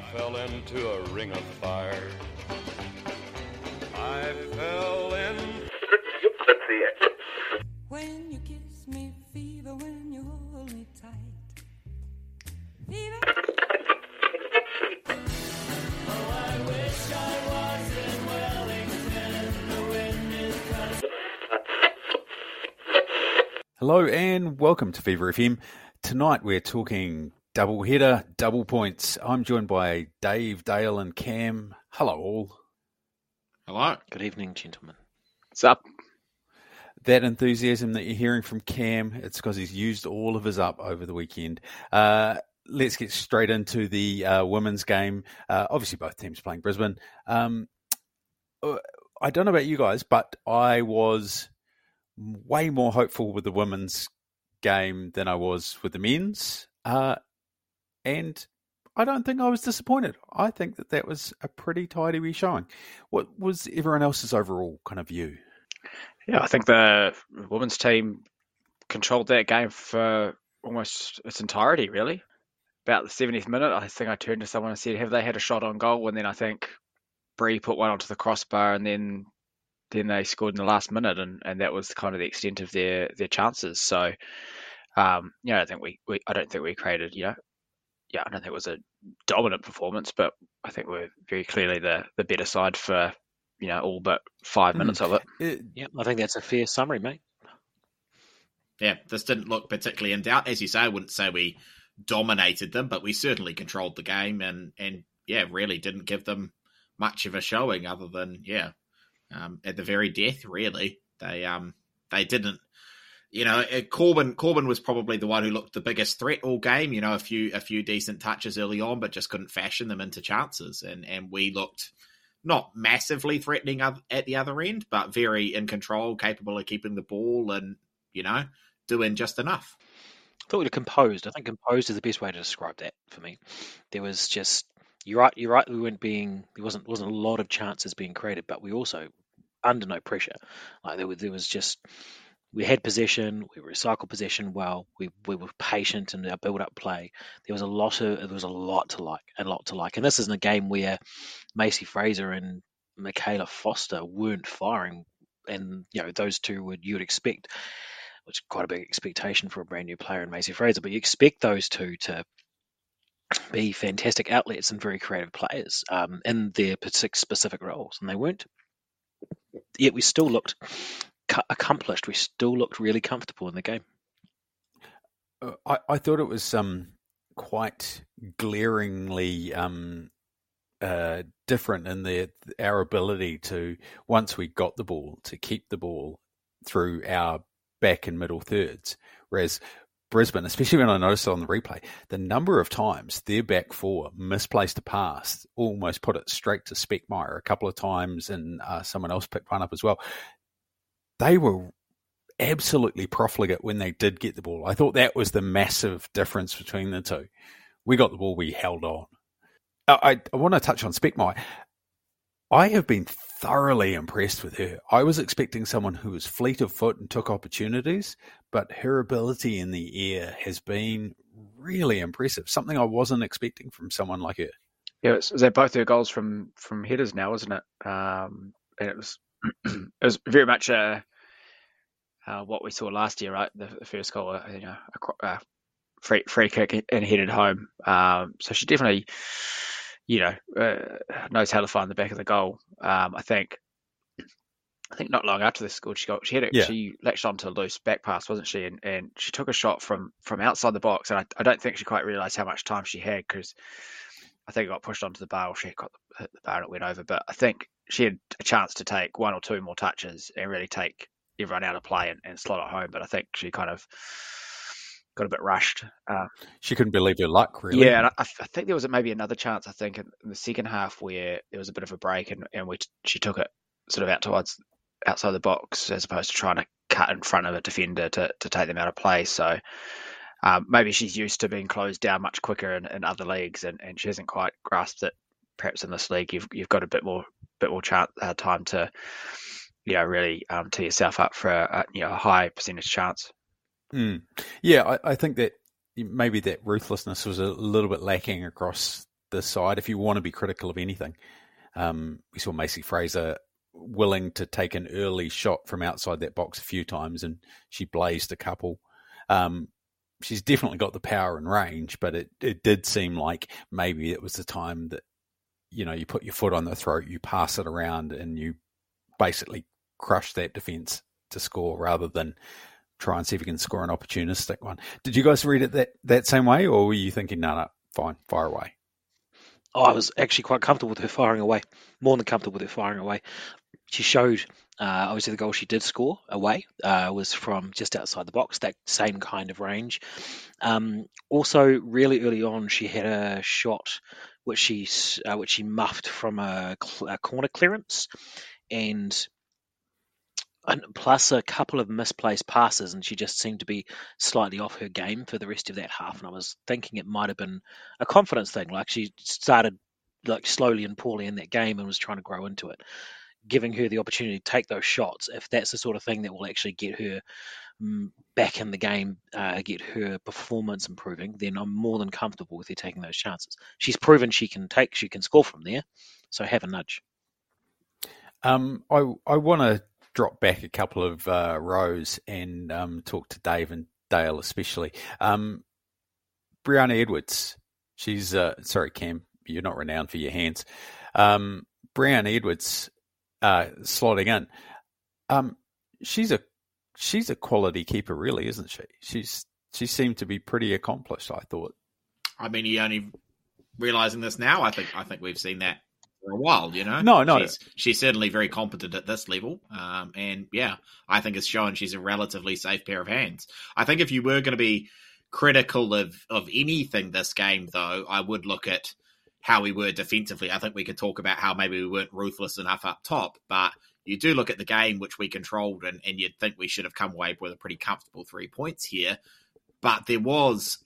I fell into a ring of fire. I fell in. When you kiss me, fever, when you hold me tight. Fever. Hello and welcome to Fever FM. Tonight we're talking double header, double points. I'm joined by Dave, Dale, and Cam. Hello, all. Hello. Good evening, gentlemen. What's up? That enthusiasm that you're hearing from Cam, it's because he's used all of his up over the weekend. Uh, let's get straight into the uh, women's game. Uh, obviously, both teams playing Brisbane. Um, uh, I don't know about you guys, but I was way more hopeful with the women's game than I was with the men's. Uh, and I don't think I was disappointed. I think that that was a pretty tidy wee showing. What was everyone else's overall kind of view? Yeah, I think the women's team controlled that game for almost its entirety, really. About the 70th minute, I think I turned to someone and said, Have they had a shot on goal? And then I think Bree put one onto the crossbar and then then they scored in the last minute and, and that was kind of the extent of their, their chances. So um, you know, I think we, we I don't think we created, you know, yeah, I don't think it was a dominant performance, but I think we're very clearly the the better side for you know all but five minutes of it. It, Yeah, I think that's a fair summary, mate. Yeah, this didn't look particularly in doubt. As you say, I wouldn't say we dominated them, but we certainly controlled the game and, and yeah, really didn't give them much of a showing other than, yeah, um, at the very death, really. They um they didn't you know, Corbin Corbin was probably the one who looked the biggest threat all game. You know, a few a few decent touches early on, but just couldn't fashion them into chances. And and we looked not massively threatening at the other end, but very in control, capable of keeping the ball, and you know, doing just enough. I thought we were composed. I think composed is the best way to describe that for me. There was just you're right. You're right. We weren't being there wasn't wasn't a lot of chances being created, but we also under no pressure. Like there was there was just we had possession, we recycled possession well, we, we were patient in our build up play. There was a lot of there was a lot to like, a lot to like. And this isn't a game where Macey Fraser and Michaela Foster weren't firing and you know, those two would you would expect which is quite a big expectation for a brand new player in Macey Fraser, but you expect those two to be fantastic outlets and very creative players um, in their specific roles, and they weren't. Yet we still looked accomplished. We still looked really comfortable in the game. Uh, I, I thought it was um, quite glaringly um, uh, different in the our ability to once we got the ball to keep the ball through our back and middle thirds, whereas Brisbane, especially when I noticed it on the replay, the number of times their back four misplaced a pass, almost put it straight to Speckmaier a couple of times, and uh, someone else picked one up as well they were absolutely profligate when they did get the ball. I thought that was the massive difference between the two. We got the ball, we held on. I, I want to touch on Speckmaier. I have been thoroughly impressed with her. I was expecting someone who was fleet of foot and took opportunities, but her ability in the air has been really impressive. Something I wasn't expecting from someone like her. Yeah, was, they're both her goals from from headers now, isn't it? Um, and it was it was very much a uh, what we saw last year, right? The, the first goal, uh, you know, a, a free free kick and headed home. Um, so she definitely, you know, uh, knows how to find the back of the goal. Um, I think. I think not long after this scored, she got she had it. Yeah. She latched onto a loose back pass, wasn't she? And, and she took a shot from from outside the box, and I, I don't think she quite realised how much time she had because I think it got pushed onto the bar, or she got the, the bar and it went over. But I think she had a chance to take one or two more touches and really take everyone out of play and, and slot it home. But I think she kind of got a bit rushed. Uh, she couldn't believe her luck, really. Yeah, and I, I, think there was maybe another chance. I think in, the second half where there was a bit of a break and, and we she took it sort of out towards outside the box as opposed to trying to cut in front of a defender to, to take them out of play. So um, maybe she's used to being closed down much quicker in, in other leagues and, and she hasn't quite grasped it. Perhaps in this league, you've you've got a bit more bit more chance, uh, time to you know really um, tee yourself up for a, you know high percentage chance. Mm. Yeah, I, I, think that maybe that ruthlessness was a little bit lacking across the side. If you want to be critical of anything, um, we saw Macey Fraser willing to take an early shot from outside that box a few times, and she blazed a couple. Um, she's definitely got the power and range, but it, it did seem like maybe it was the time that you know you put your foot on the throat, you pass it around, and you basically crush that defense to score rather than try and see if you can score an opportunistic one. Did you guys read it that, that same way, or were you thinking, no, no, fine, fire away? Oh, I was actually quite comfortable with her firing away, more than comfortable with her firing away. She showed, uh, obviously, the goal she did score away uh, was from just outside the box, that same kind of range. Um, also, really early on, she had a shot which she uh, which she muffed from a, a corner clearance, and and plus a couple of misplaced passes, and she just seemed to be slightly off her game for the rest of that half. And I was thinking it might have been a confidence thing, like she started like slowly and poorly in that game and was trying to grow into it. Giving her the opportunity to take those shots, if that's the sort of thing that will actually get her um, back in the game, uh, get her performance improving, then I'm more than comfortable with her taking those chances. She's proven she can take, she can score from there, so have a nudge. Um, I I want to drop back a couple of uh, rows and um, talk to Dave and Dale especially. Um, Brianna Edwards, she's uh, sorry Cam, you're not renowned for your hands. Um, Brianna Edwards uh, slotting in. Um, she's a she's a quality keeper, really, isn't she? She's she seemed to be pretty accomplished. I thought. I mean, you only realizing this now. I think I think we've seen that for a while, you know. No, no. She's, she's certainly very competent at this level. Um, and yeah, I think it's shown she's a relatively safe pair of hands. I think if you were going to be critical of, of anything this game, though, I would look at how we were defensively. I think we could talk about how maybe we weren't ruthless enough up top, but you do look at the game which we controlled, and, and you'd think we should have come away with a pretty comfortable three points here. But there was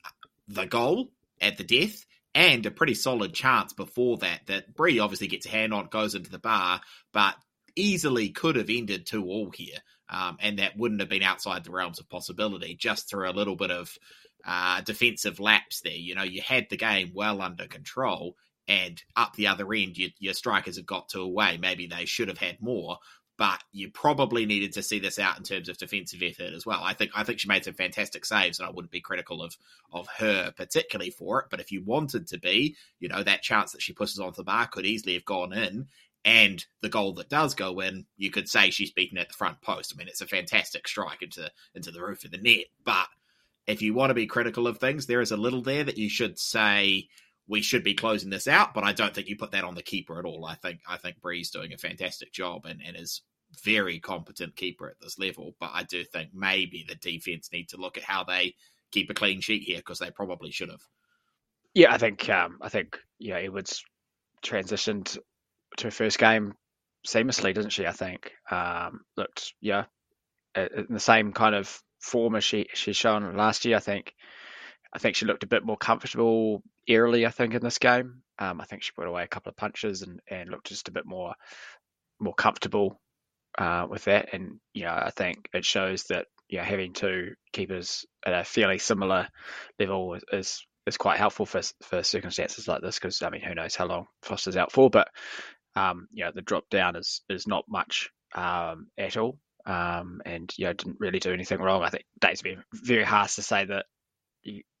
the goal at the death and a pretty solid chance before that that Bree obviously gets a hand on, goes into the bar, but easily could have ended two all here. Um, and that wouldn't have been outside the realms of possibility just through a little bit of uh, defensive lapse there. You know, you had the game well under control, and up the other end, you, your strikers have got two away. Maybe they should have had more, but you probably needed to see this out in terms of defensive effort as well. I think I think she made some fantastic saves, and I wouldn't be critical of of her particularly for it. But if you wanted to be, you know, that chance that she pushes onto the bar could easily have gone in. And the goal that does go in, you could say she's beaten at the front post. I mean, it's a fantastic strike into into the roof of the net. But if you want to be critical of things, there is a little there that you should say we should be closing this out, but I don't think you put that on the keeper at all. I think I think Bree's doing a fantastic job and, and is very competent keeper at this level. But I do think maybe the defense need to look at how they keep a clean sheet here because they probably should have. Yeah, I think um, I think yeah, Edwards transitioned to her first game seamlessly, doesn't she? I think um, looked yeah in the same kind of form as she she's shown last year. I think I think she looked a bit more comfortable early. I think in this game, um, I think she put away a couple of punches and, and looked just a bit more more comfortable uh, with that. And you know, I think it shows that you know having two keepers at a fairly similar level is is quite helpful for for circumstances like this. Because I mean, who knows how long Foster's out for? But um, you know, the drop down is is not much um, at all. Um, and you know, didn't really do anything wrong. I think Dave's been very harsh to say that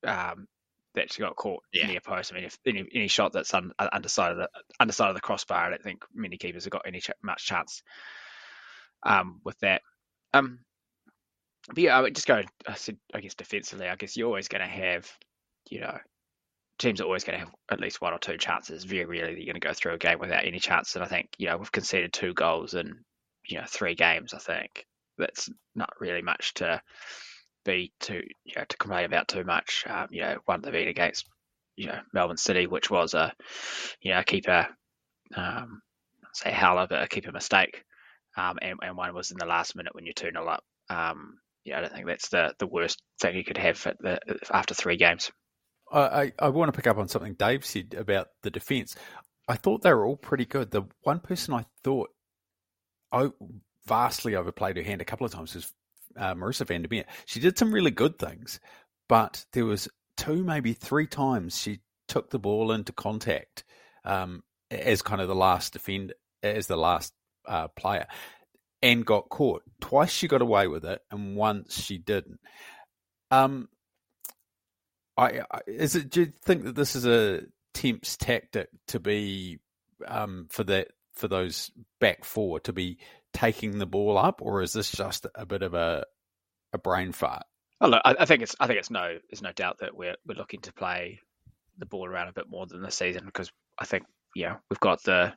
um, that she got caught yeah. near post. I mean, if any, any shot that's un, underside of the underside of the crossbar, I don't think many keepers have got any ch- much chance um, with that. Um, but yeah, I would just go. I said, I guess defensively, I guess you're always going to have, you know, teams are always going to have at least one or two chances. Very rarely you're going to go through a game without any chance. And I think you know we've conceded two goals in you know three games. I think that's not really much to be too you know to complain about too much. Um, you know, one beat against you know Melbourne City, which was a you know keeper um, say howler, but a keeper mistake, um, and, and one was in the last minute when you're two 0 up. Um, I don't think that's the, the worst thing you could have the, after three games. I, I want to pick up on something Dave said about the defence. I thought they were all pretty good. The one person I thought I vastly overplayed her hand a couple of times was uh, Marisa van der Meer. She did some really good things, but there was two, maybe three times she took the ball into contact um, as kind of the last defender, as the last uh, player, and got caught. Twice she got away with it, and once she didn't. Um, I, I is it? Do you think that this is a Temps tactic to be um, for that for those back four to be taking the ball up, or is this just a bit of a a brain fart? Oh, look, I, I think it's I think it's no there's no doubt that we're we're looking to play the ball around a bit more than this season because I think yeah we've got the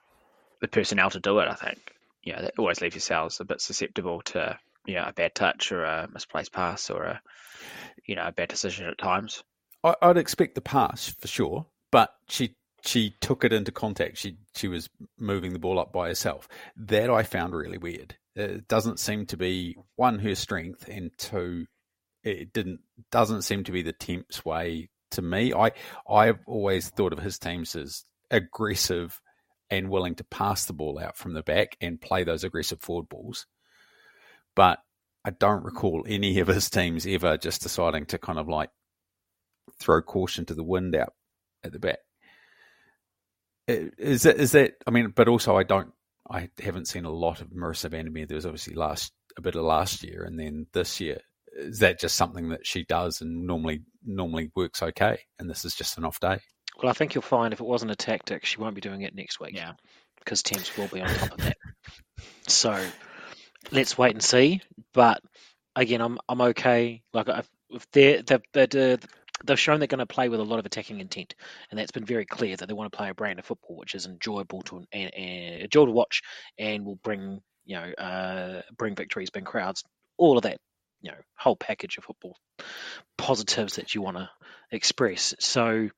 the personnel to do it. I think yeah that always leave yourselves a bit susceptible to yeah a bad touch or a misplaced pass or a you know a bad decision at times. I, I'd expect the pass for sure, but she she took it into contact. She she was moving the ball up by herself. That I found really weird. It doesn't seem to be one her strength, and two, it didn't doesn't seem to be the Temps way to me. I I've always thought of his teams as aggressive and willing to pass the ball out from the back and play those aggressive forward balls. But I don't recall any of his teams ever just deciding to kind of like throw caution to the wind out at the back. Is that is that? I mean, but also I don't. I haven't seen a lot of Marissa van der There was obviously last a bit of last year, and then this year. Is that just something that she does and normally normally works okay? And this is just an off day. Well, I think you'll find if it wasn't a tactic, she won't be doing it next week. Yeah. because Temps will be on top of that. so let's wait and see. But again, I'm I'm okay. Like I've, if they're they've, they're, they've shown they're going to play with a lot of attacking intent, and that's been very clear that they want to play a brand of football which is enjoyable to and, and to watch, and will bring you know uh, bring victories, bring crowds, all of that you know whole package of football positives that you want to express. So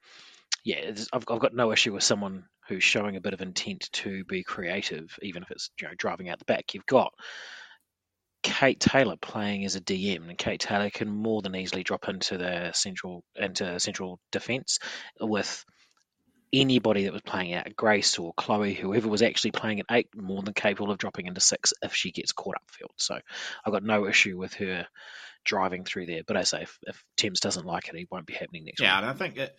yeah, I've, I've got no issue with someone who's showing a bit of intent to be creative, even if it's you know driving out the back. You've got Kate Taylor playing as a DM, and Kate Taylor can more than easily drop into the central into central defence with anybody that was playing out Grace or Chloe, whoever was actually playing at eight, more than capable of dropping into six if she gets caught upfield. So I've got no issue with her driving through there. But I say if, if Temps doesn't like it, it won't be happening next Yeah, week. and I think it,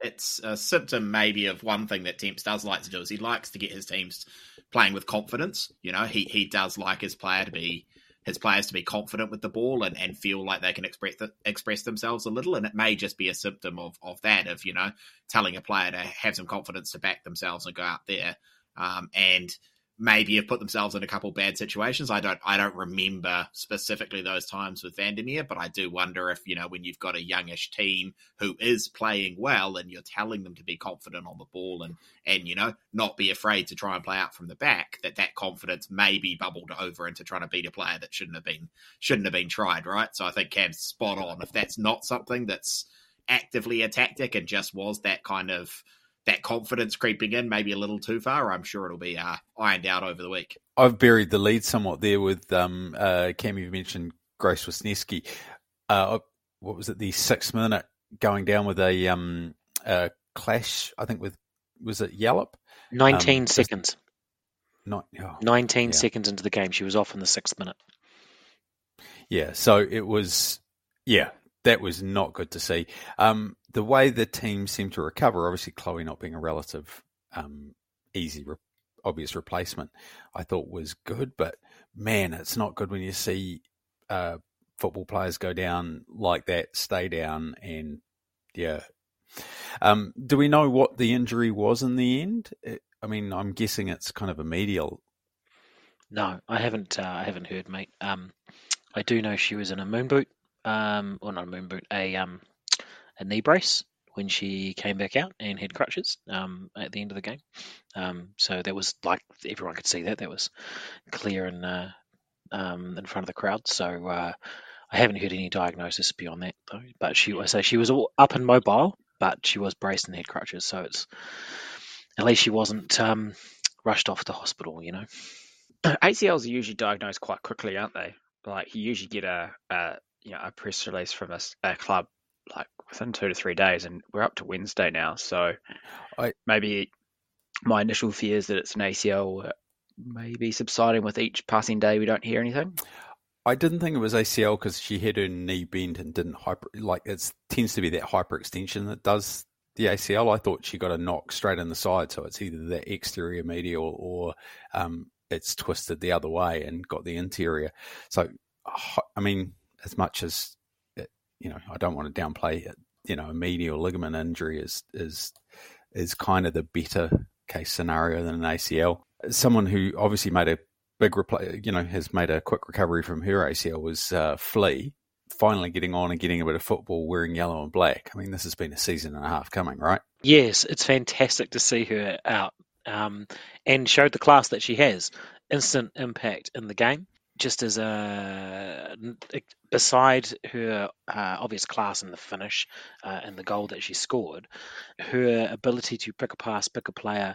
it's a symptom maybe of one thing that Temps does like to do is he likes to get his teams playing with confidence. You know, he he does like his player to be his players to be confident with the ball and, and feel like they can express th- express themselves a little. And it may just be a symptom of of that of you know telling a player to have some confidence to back themselves and go out there. Um, and maybe have put themselves in a couple bad situations. I don't I don't remember specifically those times with Vandermeer, but I do wonder if, you know, when you've got a youngish team who is playing well and you're telling them to be confident on the ball and and you know, not be afraid to try and play out from the back, that that confidence may be bubbled over into trying to beat a player that shouldn't have been shouldn't have been tried, right? So I think Cam's spot on. If that's not something that's actively a tactic and just was that kind of that confidence creeping in maybe a little too far, I'm sure it'll be uh, ironed out over the week. I've buried the lead somewhat there with um, uh, Cam. You mentioned Grace Wisniewski. Uh, what was it? The sixth minute going down with a um, uh, clash. I think with was it Yallop? 19 Um, seconds. Not. Oh, 19 yeah. seconds into the game, she was off in the sixth minute. Yeah, so it was, yeah, that was not good to see. Um, the way the team seemed to recover, obviously Chloe Knott being a relative, um, easy, re- obvious replacement, I thought was good. But man, it's not good when you see uh, football players go down like that, stay down, and yeah. Um, do we know what the injury was in the end? I mean, I'm guessing it's kind of a medial. No, I haven't. Uh, I haven't heard, mate. Um, I do know she was in a moon boot, um, or not a moon boot, a um, a knee brace when she came back out and had crutches um, at the end of the game. Um, so that was like everyone could see that. That was clear and uh, um, in front of the crowd. So uh, I haven't heard any diagnosis beyond that though. But she, I say she was all up and mobile, but she was braced and had crutches. So it's at least she wasn't um, rushed off to hospital. You know. ACLs are usually diagnosed quite quickly, aren't they? Like you usually get a, a you know a press release from a club like within two to three days, and we're up to Wednesday now. So I- maybe my initial fear is that it's an ACL, maybe subsiding with each passing day. We don't hear anything. I didn't think it was ACL because she had her knee bent and didn't hyper like it tends to be that hyperextension that does the ACL, I thought she got a knock straight in the side, so it's either the exterior medial or um, it's twisted the other way and got the interior. So, I mean, as much as it, you know, I don't want to downplay it. You know, a medial ligament injury is is is kind of the better case scenario than an ACL. Someone who obviously made a big you know, has made a quick recovery from her ACL was uh, Flea, finally getting on and getting a bit of football wearing yellow and black. I mean, this has been a season and a half coming, right? Yes, it's fantastic to see her out um, and showed the class that she has. Instant impact in the game. Just as a beside her uh, obvious class in the finish uh, and the goal that she scored, her ability to pick a pass, pick a player,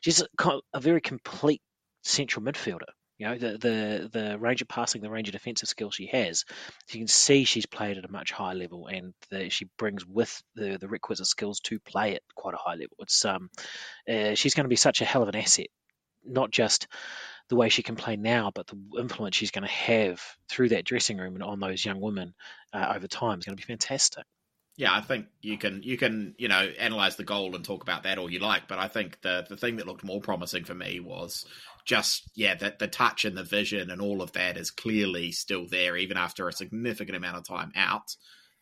she's a, very complete central midfielder. You know, the, the the range of passing, the range of defensive skill she has, you can see she's played at a much higher level, and the, she brings with the the requisite skills to play at quite a high level. It's um, uh, she's going to be such a hell of an asset, not just the way she can play now, but the influence she's going to have through that dressing room and on those young women uh, over time is going to be fantastic. Yeah, I think you can you can you know analyze the goal and talk about that all you like, but I think the the thing that looked more promising for me was just yeah, the the touch and the vision and all of that is clearly still there, even after a significant amount of time out.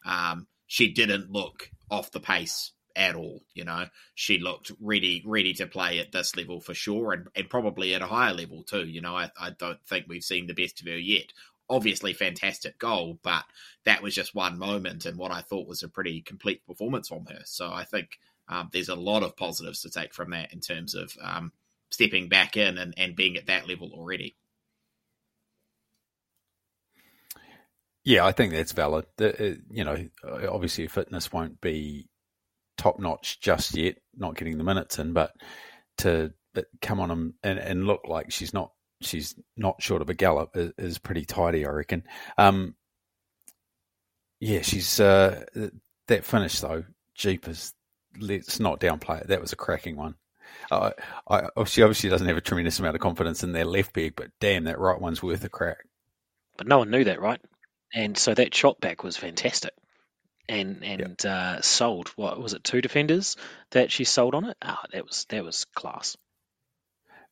Um, she didn't look off the pace at all. You know, she looked ready ready to play at this level for sure, and, and probably at a higher level too. You know, I, I don't think we've seen the best of her yet. Obviously, fantastic goal, but that was just one moment and what I thought was a pretty complete performance from her. So I think um, there's a lot of positives to take from that in terms of um, stepping back in and, and being at that level already. Yeah, I think that's valid. The, uh, you know, obviously fitness won't be top notch just yet, not getting the minutes in, but to come on and, and, and, look like she's not she's not short of a gallop is, is pretty tidy, I reckon. Um, yeah, she's uh, that finish though. Jeepers, let's not downplay it. That was a cracking one. Uh, I, she obviously doesn't have a tremendous amount of confidence in their left peg, but damn, that right one's worth a crack. But no one knew that, right? And so that shot back was fantastic, and and yep. uh, sold. What was it? Two defenders that she sold on it. Ah, oh, that was that was class.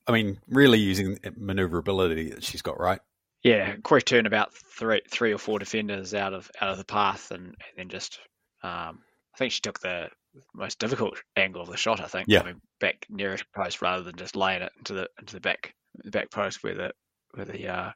I mean, really using maneuverability that she's got, right? Yeah, quick turn about three three or four defenders out of out of the path, and, and then just um, I think she took the most difficult angle of the shot. I think, yeah. coming back nearest post rather than just laying it into the into the back the back post where the where the uh,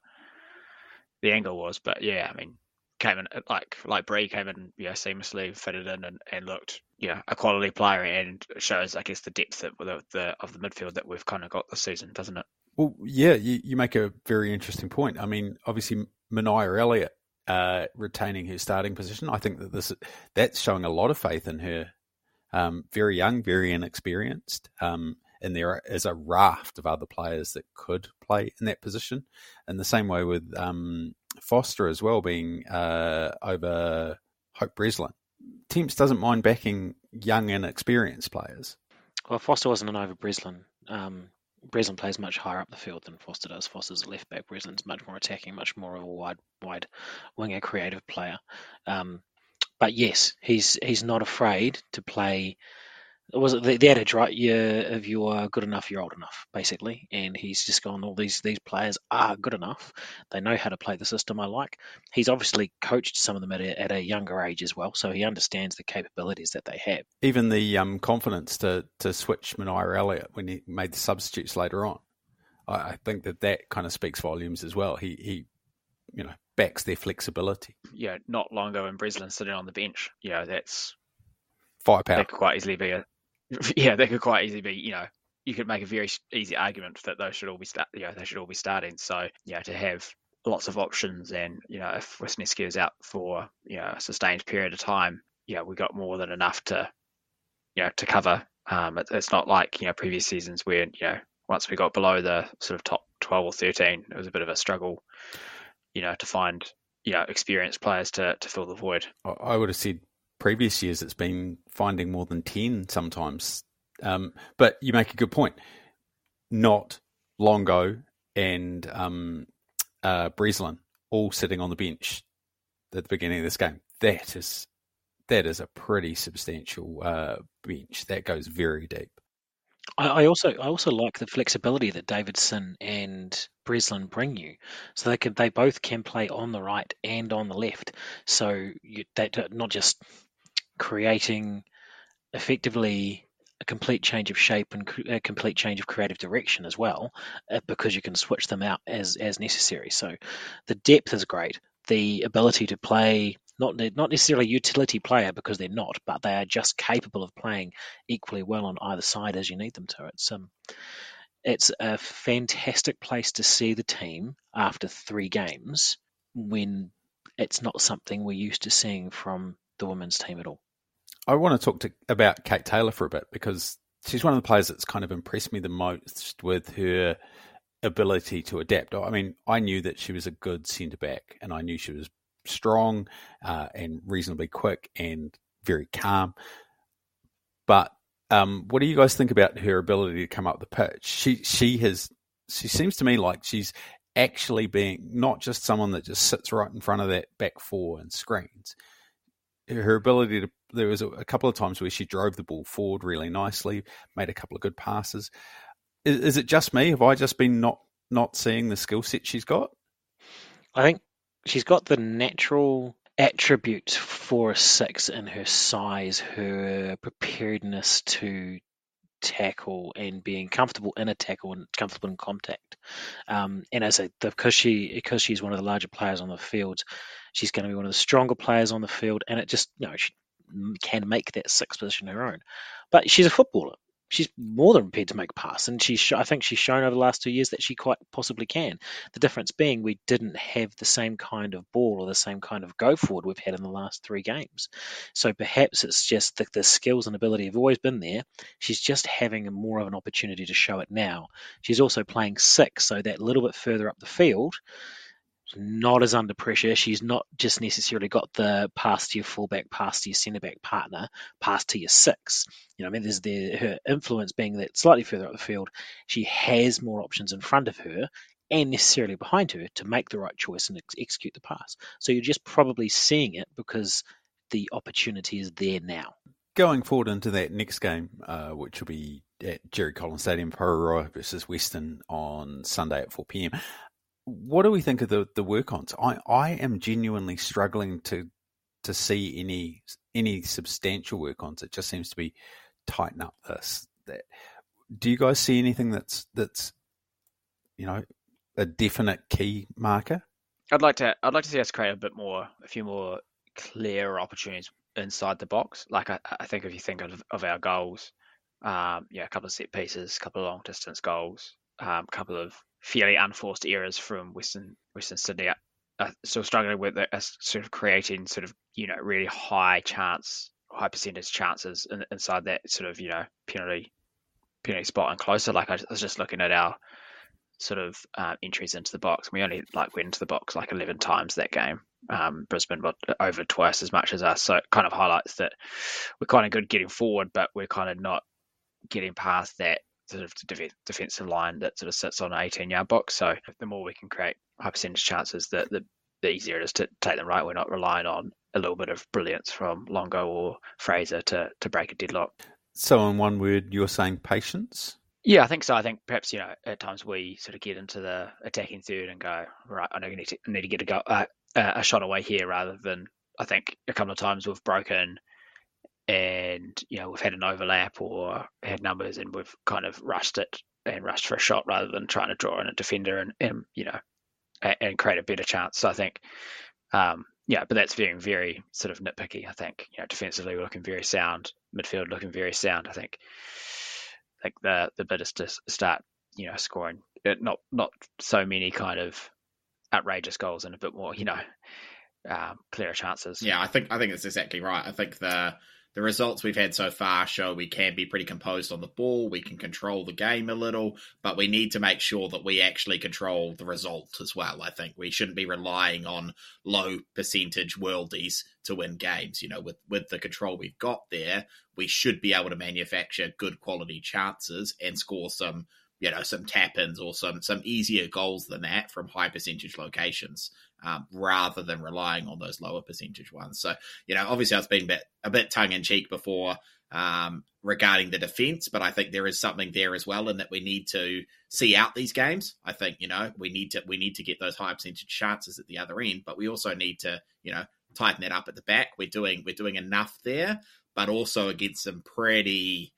the angle was. But yeah, I mean, came in like like Bree came in, you seamlessly fitted in and, and looked, know, a quality player and shows, I guess, the depth of the, the of the midfield that we've kind of got this season, doesn't it? Well, yeah, you, you make a very interesting point. I mean, obviously, Manaia Elliott uh, retaining her starting position, I think that this that's showing a lot of faith in her um, very young, very inexperienced. Um, and there is a raft of other players that could play in that position. And the same way with um, Foster as well, being uh, over Hope Breslin. Temps doesn't mind backing young and experienced players. Well, Foster wasn't an over Breslin. Um, Breslin plays much higher up the field than Foster does. Foster's a left back. Breslin's much more attacking, much more of a wide, wide winger, creative player. Um, but yes, he's he's not afraid to play. Was it the, the adage, right? You, if you are good enough, you're old enough, basically. And he's just gone. All these these players are good enough. They know how to play the system I like. He's obviously coached some of them at a, at a younger age as well, so he understands the capabilities that they have. Even the um, confidence to to switch Manaia Elliott when he made the substitutes later on. I, I think that that kind of speaks volumes as well. He he, you know, backs their flexibility. Yeah, Knott Longo and Breslin sitting on the bench. Yeah, that's firepower. That could quite easily be a yeah, that could quite easily be you know you could make a very easy argument that those should all be start you know they should all be starting. So yeah, to have lots of options and you know if Wisniewski is out for you know a sustained period of time, yeah, we got more than enough to you know to cover. Um, it, it's not like you know previous seasons where you know once we got below the sort of top 12 or 13, it was a bit of a struggle you know, to find you know experienced players to to fill the void. I would have said previous years it's been finding more than ten sometimes. Um, but you make a good point. Knott Longo and um, uh, Breslin all sitting on the bench at the beginning of this game. That is that is a pretty substantial uh, bench. That goes very deep. I, also I also like the flexibility that Davidson and Breslin bring you, so they can they both can play on the right and on the left. So you, that not just creating effectively a complete change of shape and a complete change of creative direction as well, uh, because you can switch them out as as necessary. So the depth is great. The ability to play not not necessarily utility player because they're not, but they are just capable of playing equally well on either side as you need them to. It's um, it's a fantastic place to see the team after three games when it's not something we're used to seeing from the women's team at all. I want to talk to, about Kate Taylor for a bit because she's one of the players that's kind of impressed me the most with her ability to adapt. I mean, I knew that she was a good centre back and I knew she was strong uh, and reasonably quick and very calm. But um, what do you guys think about her ability to come up the pitch? She she has she seems to me like she's actually being not just someone that just sits right in front of that back four and screens. Her ability to there was a, a couple of times where she drove the ball forward really nicely, made a couple of good passes. Is, is it just me? Have I just been not not seeing the skill set she's got? I think she's got the natural attribute for a six in her size, her preparedness to tackle and being comfortable in a tackle and comfortable in contact. Um, and as a because she because she's one of the larger players on the field, she's going to be one of the stronger players on the field, and it just you know she can make that six position her own. But she's a footballer she's more than prepared to make a pass, and she I think she's shown over the last two years that she quite possibly can. The difference being we didn't have the same kind of ball or the same kind of go forward we've had in the last three games. So perhaps it's just that the skills and ability have always been there. She's just having more of an opportunity to show it now. She's also playing six, so that little bit further up the field not as under pressure. She's not just necessarily got the pass to your fullback, pass to your centre back partner, pass to your six. You know, I mean, there's the, her influence being that slightly further up the field, she has more options in front of her and necessarily behind her to make the right choice and ex- execute the pass. So you're just probably seeing it because the opportunity is there now. Going forward into that next game, uh, which will be at Jerry Collins Stadium, Porirua versus Western on Sunday at 4 p.m what do we think of the the work ons? I I am genuinely struggling to to see any any substantial work ons. It just seems to be tighten up this. That do you guys see anything that's that's you know a definite key marker? I'd like to I'd like to see us create a bit more, a few more clear opportunities inside the box. Like I, I think if you think of, of our goals, um, yeah, a couple of set pieces, a couple of long distance goals, a um, couple of fairly unforced errors from Western Western Sydney. Uh, still struggling with uh, sort of creating sort of you know really high chance, high percentage chances in, inside that sort of you know penalty penalty spot and closer. Like I was just looking at our sort of uh, entries into the box. We only like went into the box like eleven times that game. Um, Brisbane but over twice as much as us, so it kind of highlights that we're kind of good getting forward, but we're kind of not getting past that sort of def- defensive line that sort of sits on an 18 yard box. So the more we can create high percentage chances, the, the, the easier it is to take them right. We're not relying on a little bit of brilliance from Longo or Fraser to, to break a deadlock. So, in one word, you're saying patience? Yeah, I think so. I think perhaps you know at times we sort of get into the attacking third and go right. I know you need to need to get a go uh, a shot away here rather than I think a couple of times we've broken and you know we've had an overlap or had numbers and we've kind of rushed it and rushed for a shot rather than trying to draw in a defender and, and you know and, create a better chance. So I think um, yeah, but that's very very sort of nitpicky. I think you know defensively we're looking very sound, midfield looking very sound. I think like the the bit is to start you know scoring not not so many kind of outrageous goals and a bit more you know um, clearer chances. Yeah, I think I think that's exactly right. I think the the results we've had so far show we can be pretty composed on the ball. We can control the game a little, but we need to make sure that we actually control the result as well. I think we shouldn't be relying on low percentage worldies to win games. You know, with, with the control we've got there, we should be able to manufacture good quality chances and score some you know some tap ins or some some easier goals than that from high percentage locations um, rather than relying on those lower percentage ones. So you know obviously I was being a bit, a bit tongue in cheek before um, regarding the defense, but I think there is something there as well, in that we need to see out these games. I think you know we need to we need to get those high percentage chances at the other end, but we also need to you know tighten that up at the back. We're doing we're doing enough there, but also against some pretty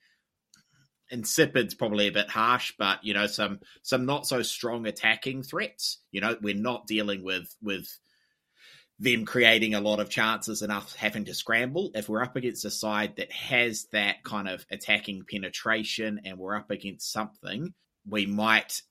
insipid's probably a bit harsh, but you know some some not so strong attacking threats. You know we're not dealing with with them creating a lot of chances enough having to scramble. If we're up against a side that has that kind of attacking penetration and we're up against something, we might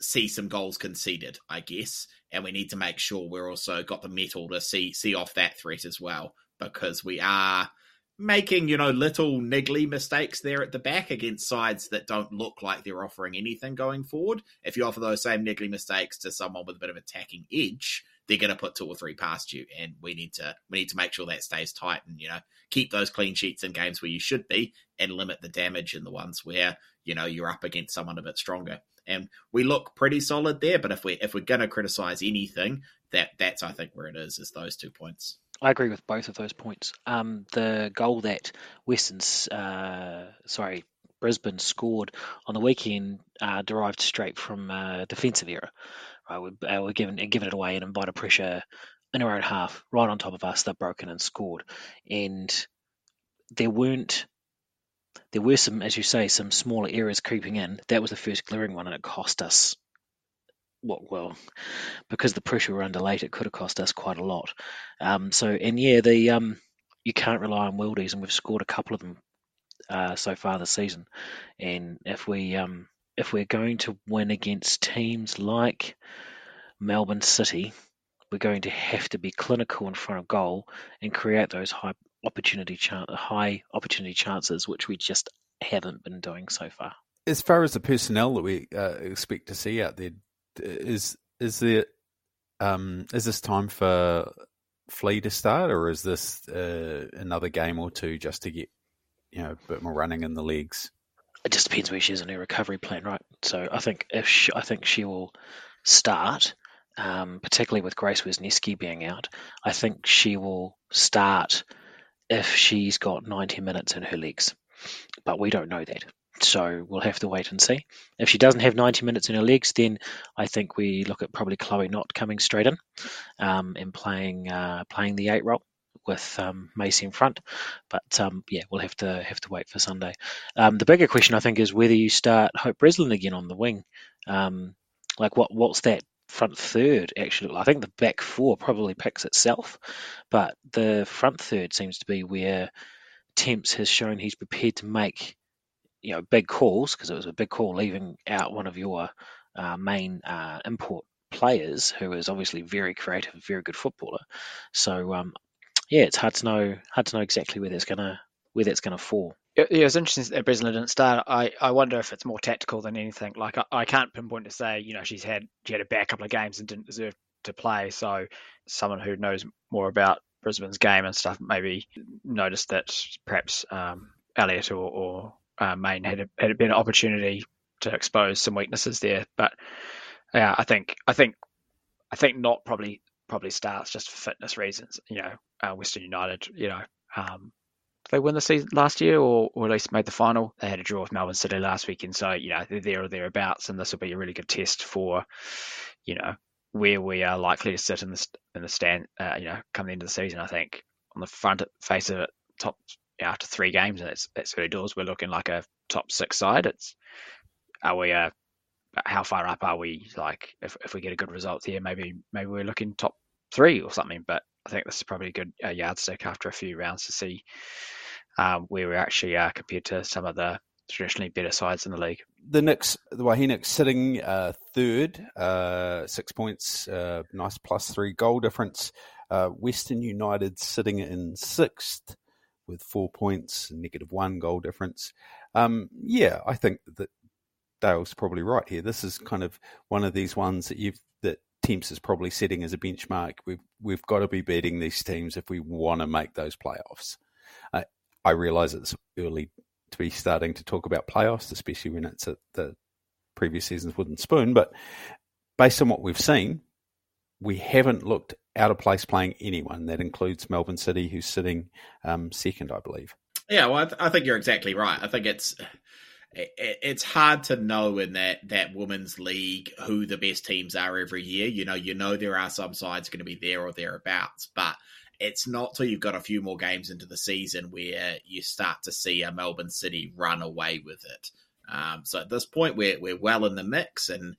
see some goals conceded, I guess. And we need to make sure we're also got the metal to see see off that threat as well. Because we are making, you know, little niggly mistakes there at the back against sides that don't look like they're offering anything going forward. If you offer those same niggly mistakes to someone with a bit of attacking edge, they're going to put two or three past you, and we need to we need to make sure that stays tight and you know keep those clean sheets in games where you should be, and limit the damage in the ones where you know you're up against someone a bit stronger. And we look pretty solid there, but if we if we're going to criticize anything, that that's I think where it is is those two points. I agree with both of those points. Um, the goal that Western's, uh, sorry, Brisbane scored on the weekend uh, derived straight from uh, defensive error. Right, we, uh, we're giving giving it away and invited pressure in our own half, right on top of us. They've broken and scored, and there weren't. There were some, as you say, some smaller errors creeping in. That was the first glaring one, and it cost us what well because the pressure were under late it could have cost us quite a lot. Um, so and yeah the um, you can't rely on worldies and we've scored a couple of them uh, so far this season. And if we um, if we're going to win against teams like Melbourne City we're going to have to be clinical in front of goal and create those high opportunity chan- high opportunity chances which we just haven't been doing so far. As far as the personnel that we uh, expect to see out there, is is there um, is this time for Flea to start, or is this uh, another game or two just to get you know a bit more running in the legs? It just depends where she is in her recovery plan, right? So I think if she, I think she will start, um, particularly with Grace Wisniewski being out. I think she will start if she's got 90 minutes in her legs, but we don't know that. So we'll have to wait and see. If she doesn't have 90 minutes in her legs, then I think we look at probably Chloe Knott coming straight in um, and playing uh, playing the eight role with um, Macy in front. But um, yeah, we'll have to have to wait for Sunday. Um, the bigger question I think is whether you start Hope Breslin again on the wing. Um, like what what's that front third actually? I think the back four probably picks itself, but the front third seems to be where Temps has shown he's prepared to make you know big calls because it was a big call leaving out one of your uh, main uh, import players who is obviously very creative, very good footballer. So um, yeah, it's hard to know hard to know exactly where that's gonna where that's gonna fall. Yeah, it was interesting that Brisbane didn't start. I, I wonder if it's more tactical than anything. Like I, I can't pinpoint to say, you know, she's had she had a bad couple of games and didn't deserve to play. So someone who knows more about Brisbane's game and stuff maybe noticed that perhaps um, Elliott or, or uh, Mayne had had been an opportunity to expose some weaknesses there. But yeah, I think I think I think not probably probably starts just for fitness reasons. You know, uh, Western United. You know, um, they win the season last year, or, or at least made the final. They had a draw with Melbourne City last weekend, so you know they're there or thereabouts, and this will be a really good test for you know where we are likely to sit in the in the stand. Uh, you know, end of the season, I think on the front face of it, top after three games and it's it's early doors, we're looking like a top six side. It's are we uh how far up are we? Like if if we get a good result here, maybe maybe we're looking top three or something. But I think this is probably a good uh, yardstick after a few rounds to see um, where we actually are compared to some of the traditionally better sides in the league. The Nix, the Waihi sitting uh, third, uh, six points, uh, nice plus three goal difference. Uh, Western United sitting in sixth, with four points, negative one goal difference. Um, yeah, I think that Dale's probably right here. This is kind of one of these ones that you've that Temps is probably setting as a benchmark. We've we've got to be beating these teams if we want to make those playoffs. I, I realise it's early to be starting to talk about playoffs, especially when it's at the previous season's wooden spoon, but based on what we've seen, we haven't looked out of place playing anyone. That includes Melbourne City, who's sitting um, second, I believe. Yeah, well, I, th- I, think you're exactly right. I think it's it, it's hard to know in that that women's league who the best teams are every year. You know, you know there are some sides going to be there or thereabouts, but it's not till you've got a few more games into the season where you start to see a Melbourne City run away with it. Um, so at this point, we're we're well in the mix, and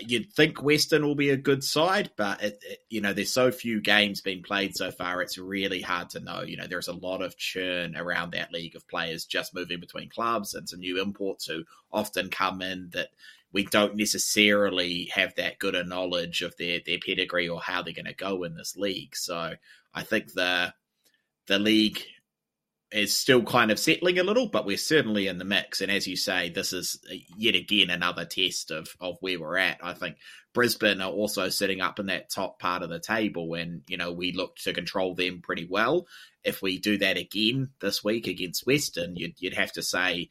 you'd think Western will be a good side, but it, it, you know, there's so few games being played so far. It's really hard to know. You know, there's a lot of churn around that league of players just moving between clubs and some new imports who often come in that we don't necessarily have that good a knowledge of their their pedigree or how they're going to go in this league. So I think the the league is still kind of settling a little, but we're certainly in the mix. And as you say, this is yet again another test of of where we're at. I think Brisbane are also sitting up in that top part of the table, and you know we look to control them pretty well. If we do that again this week against Western, you'd you'd have to say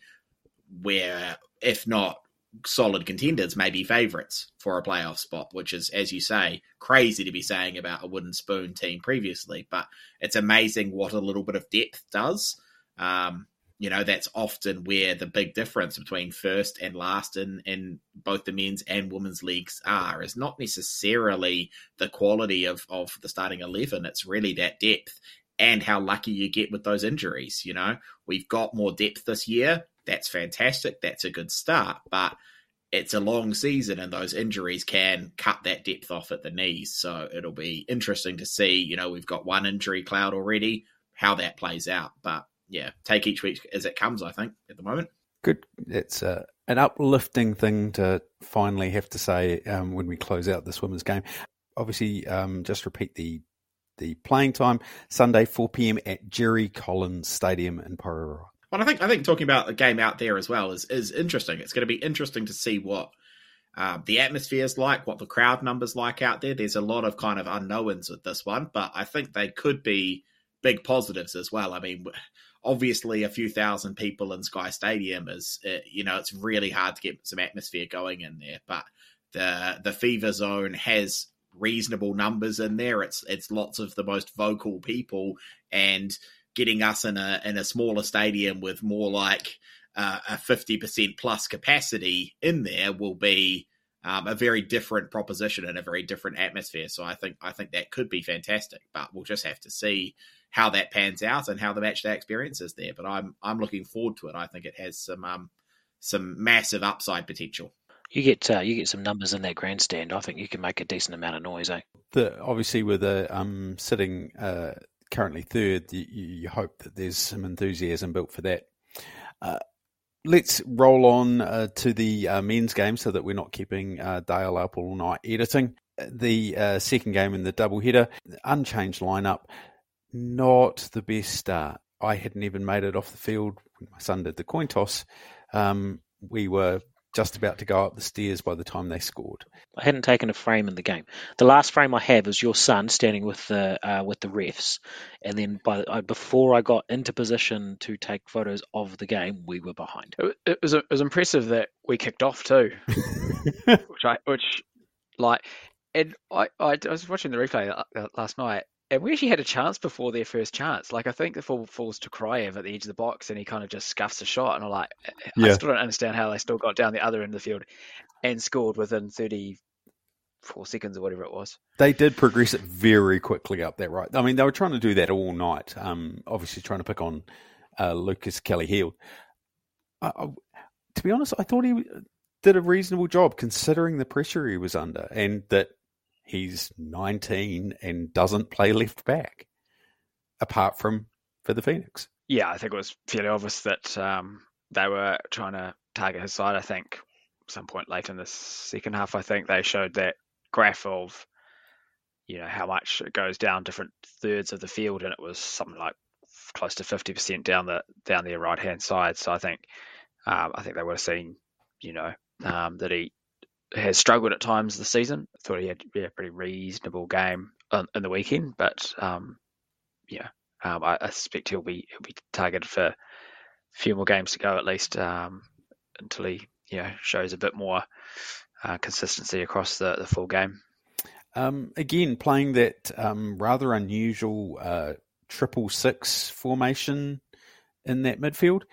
we're if not solid contenders, maybe favourites for a playoff spot, which is, as you say, crazy to be saying about a wooden spoon team previously. But it's amazing what a little bit of depth does. Um, you know, that's often where the big difference between first and last in, in both the men's and women's leagues are, is not necessarily the quality of, of the starting 11. It's really that depth and how lucky you get with those injuries. You know, we've got more depth this year that's fantastic. That's a good start, but it's a long season and those injuries can cut that depth off at the knees. So it'll be interesting to see. You know, we've got one injury cloud already, how that plays out. But yeah, take each week as it comes, I think, at the moment. Good. It's uh, an uplifting thing to finally have to say um, when we close out this women's game. Obviously, um, just repeat the the playing time Sunday, 4 p.m. at Jerry Collins Stadium in Porirua. Well, I think I think talking about the game out there as well is is interesting. It's going to be interesting to see what uh, the atmosphere is like, what the crowd numbers like out there. There's a lot of kind of unknowns with this one, but I think they could be big positives as well. I mean, obviously, a few thousand people in Sky Stadium is, uh, you know, it's really hard to get some atmosphere going in there. But the the Fever Zone has reasonable numbers in there. It's it's lots of the most vocal people and getting us in a in a smaller stadium with more like uh, a fifty percent plus capacity in there will be um, a very different proposition and a very different atmosphere. So I think I think that could be fantastic, but we'll just have to see how that pans out and how the match day experience is there. But I'm I'm looking forward to it. I think it has some um, some massive upside potential. You get uh, you get some numbers in that grandstand. I think you can make a decent amount of noise, eh? The, obviously, with a um, sitting uh, currently third, you, you, hope that there's some enthusiasm built for that. Uh, let's roll on uh, to the uh, men's game so that we're not keeping uh, Dale up all night editing. The uh, second game in the doubleheader, unchanged lineup, not the best start. I hadn't even made it off the field when my son did the coin toss. Um, we were just about to go up the stairs by the time they scored. I hadn't taken a frame in the game. The last frame I have is your son standing with the uh, with the refs, and then by uh, before I got into position to take photos of the game, we were behind. It, it was it was impressive that we kicked off too, which I which like, and I I, I was watching the replay uh, last night, and we actually had a chance before their first chance. Like I think the ball falls to Kraev at the edge of the box, and he kind of just scuffs a shot. And I'm like, yeah. I still don't understand how they still got down the other end of the field and scored within 34 seconds or whatever it was. They did progress it very quickly up that right. I mean, they were trying to do that all night. Um, obviously trying to pick on uh, Lukas Kelly-Heald. to be honest, I thought he did a reasonable job considering the pressure he was under, and that he's 19 and doesn't play left back, apart from for the Phoenix. Yeah, I think it was fairly obvious that um, they were trying to target his side. I think some point late in the second half, I think they showed that graph of you know how much it goes down different thirds of the field, and it was something like close to fifty percent down the down their right hand side. So I think um, I think they would have seen you know um, that he has struggled at times this season. Thought he had yeah, a pretty reasonable game in the weekend, but um, yeah, um, I, I, suspect he'll be he'll be targeted for a few more games to go at least um, until he you know shows a bit more uh, consistency across the, the full game. Um, again, playing that um, rather unusual uh, triple six formation in that midfield.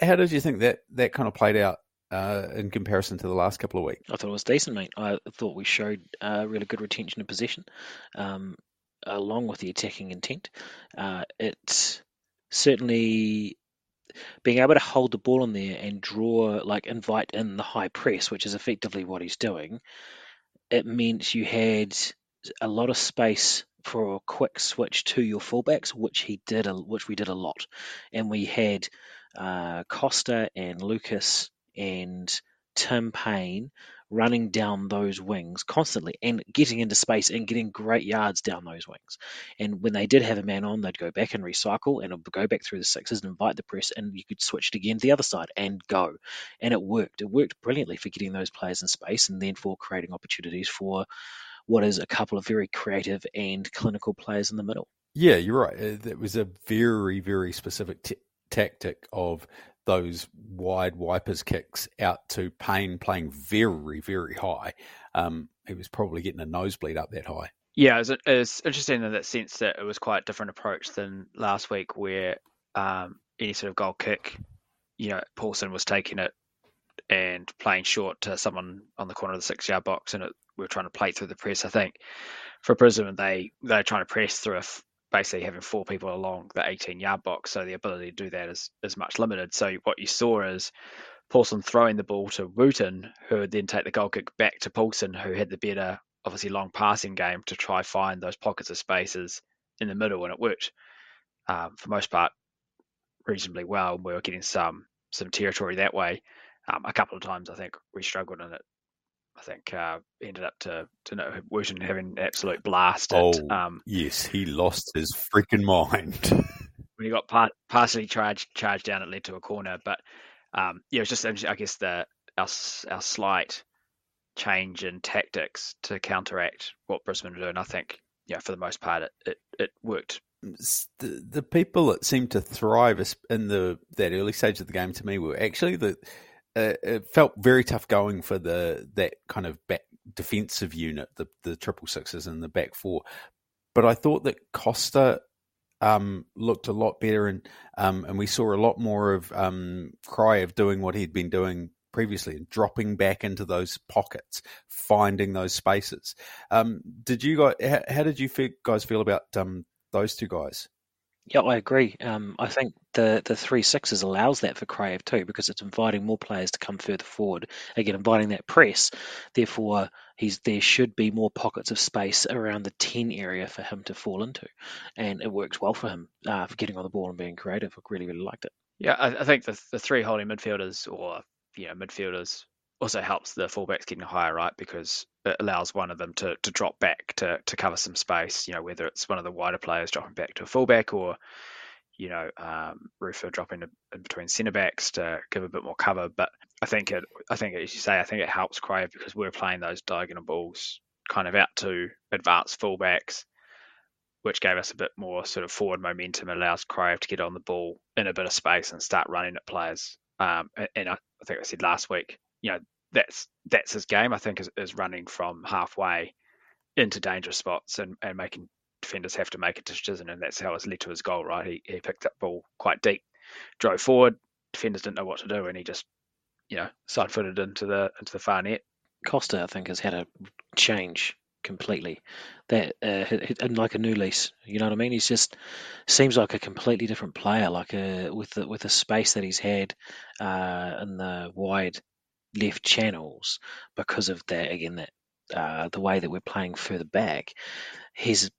How did you think that that kind of played out uh, in comparison to the last couple of weeks? I thought it was decent, mate. I thought we showed uh, really good retention of possession, um, along with the attacking intent. Uh, it certainly being able to hold the ball in there and draw, like invite in the high press, which is effectively what he's doing. It meant you had a lot of space for a quick switch to your fullbacks, which he did, which we did a lot, and we had uh, Kosta and Lukas and Tim Payne running down those wings constantly and getting into space and getting great yards down those wings. And when they did have a man on, they'd go back and recycle and go back through the sixes and invite the press, and you could switch it again to the other side and go. And it worked. It worked brilliantly for getting those players in space and then for creating opportunities for what is a couple of very creative and clinical players in the middle. Yeah, you're right. Uh, it was a very, very specific t- tactic of those wide wipers kicks out to Payne playing very, very high. Um, he was probably getting a nosebleed up that high. Yeah, it was, it interesting in that sense that it was quite a different approach than last week, where um, any sort of goal kick, you know, Paulsen was taking it and playing short to someone on the corner of the six yard box, and it, we were trying to play through the press. I think for Brisbane, they they're trying to press through a basically having four people along the 18 yard box, so the ability to do that is, is much limited. So what you saw is Paulsen throwing the ball to Wootton, who would then take the goal kick back to Paulsen, who had the better, obviously long passing game to try find those pockets of spaces in the middle, and it worked um, for most part reasonably well. We were getting some some territory that way. Um, a couple of times, I think we struggled in it I think uh, ended up to to know Wootton having an absolute blast. Oh, um, yes, he lost his freaking mind when he got part, partially charged charged down. It led to a corner, but um, yeah, it was just I guess the our our slight change in tactics to counteract what Brisbane were doing. I think yeah, for the most part, it it, it worked. The, the people that seemed to thrive in the that early stage of the game to me were actually the uh, it felt very tough going for the that kind of back defensive unit, the the triple sixes and the back four. But I thought that Kosta um, looked a lot better, and um, and we saw a lot more of um, of doing what he'd been doing previously and dropping back into those pockets, finding those spaces. Um, did you guys? How, how did you guys feel about um, those two guys? Yeah, I agree. Um, I think the the three sixes allows that for Kraev too, because it's inviting more players to come further forward. Again, inviting that press. Therefore, he's there should be more pockets of space around the ten area for him to fall into, and it works well for him uh, for getting on the ball and being creative. I really, really liked it. Yeah, I, I think the the three holding midfielders or you know midfielders also helps the fullbacks getting higher, right? Because it allows one of them to, to drop back to, to cover some space, you know, whether it's one of the wider players dropping back to a fullback or, you know, um, Rufer dropping in between centre backs to give a bit more cover. But I think it, I think as you say, I think it helps Kraev because we're playing those diagonal balls kind of out to advanced fullbacks, which gave us a bit more sort of forward momentum, allows Kraev to get on the ball in a bit of space and start running at players. Um, and I think I said last week, you know, that's that's his game. I think is, is running from halfway into dangerous spots and, and making defenders have to make a decision, and that's how it's led to his goal. Right, he he picked up ball quite deep, drove forward. Defenders didn't know what to do, and he just you know side footed into the into the far net. Kosta, I think, has had a change completely. That uh, and like a new lease, you know what I mean? He's just seems like a completely different player, like a with the with the space that he's had uh, in the wide left channels because of that again that uh, the way that we're playing further back. He's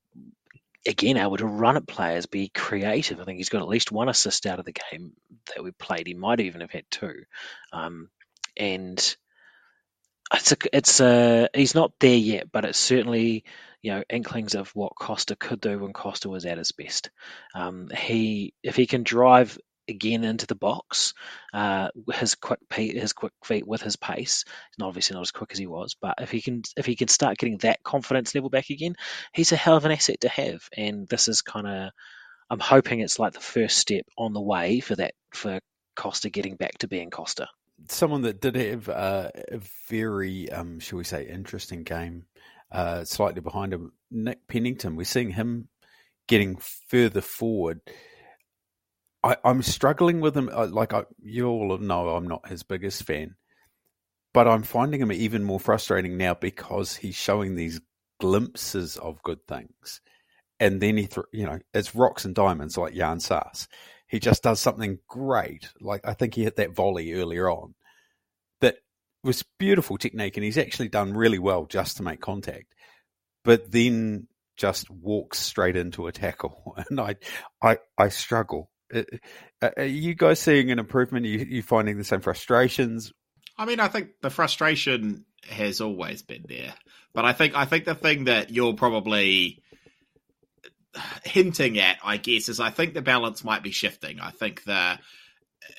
again able to run at players, be creative. I think he's got at least one assist out of the game that we played. He might even have had two, um, and it's a, it's a, he's not there yet, but it's certainly you know inklings of what Kosta could do when Kosta was at his best. Um, he if he can drive again into the box. Uh, his quick his quick feet with his pace. He's not obviously not as quick as he was, but if he can if he can start getting that confidence level back again, he's a hell of an asset to have. And this is kind of I'm hoping it's like the first step on the way for that for Kosta getting back to being Kosta. someone that did have uh, a very, um, shall we say, interesting game, uh, slightly behind him, Nick Pennington. We're seeing him getting further forward. I, am struggling with him. Uh, like I, you all know, I'm not his biggest fan, but I'm finding him even more frustrating now because he's showing these glimpses of good things, and then he, th- you know, it's rocks and diamonds like Jan Saas. He just does something great. Like I think he hit that volley earlier on that was beautiful technique, and he's actually done really well just to make contact. But then just walks straight into a tackle, and I, I, I struggle. Uh, uh, are you guys seeing an improvement? Are you, you finding the same frustrations? I mean, I think the frustration has always been there, but I think I think the thing that you're probably hinting at, I guess, is I think the balance might be shifting. I think the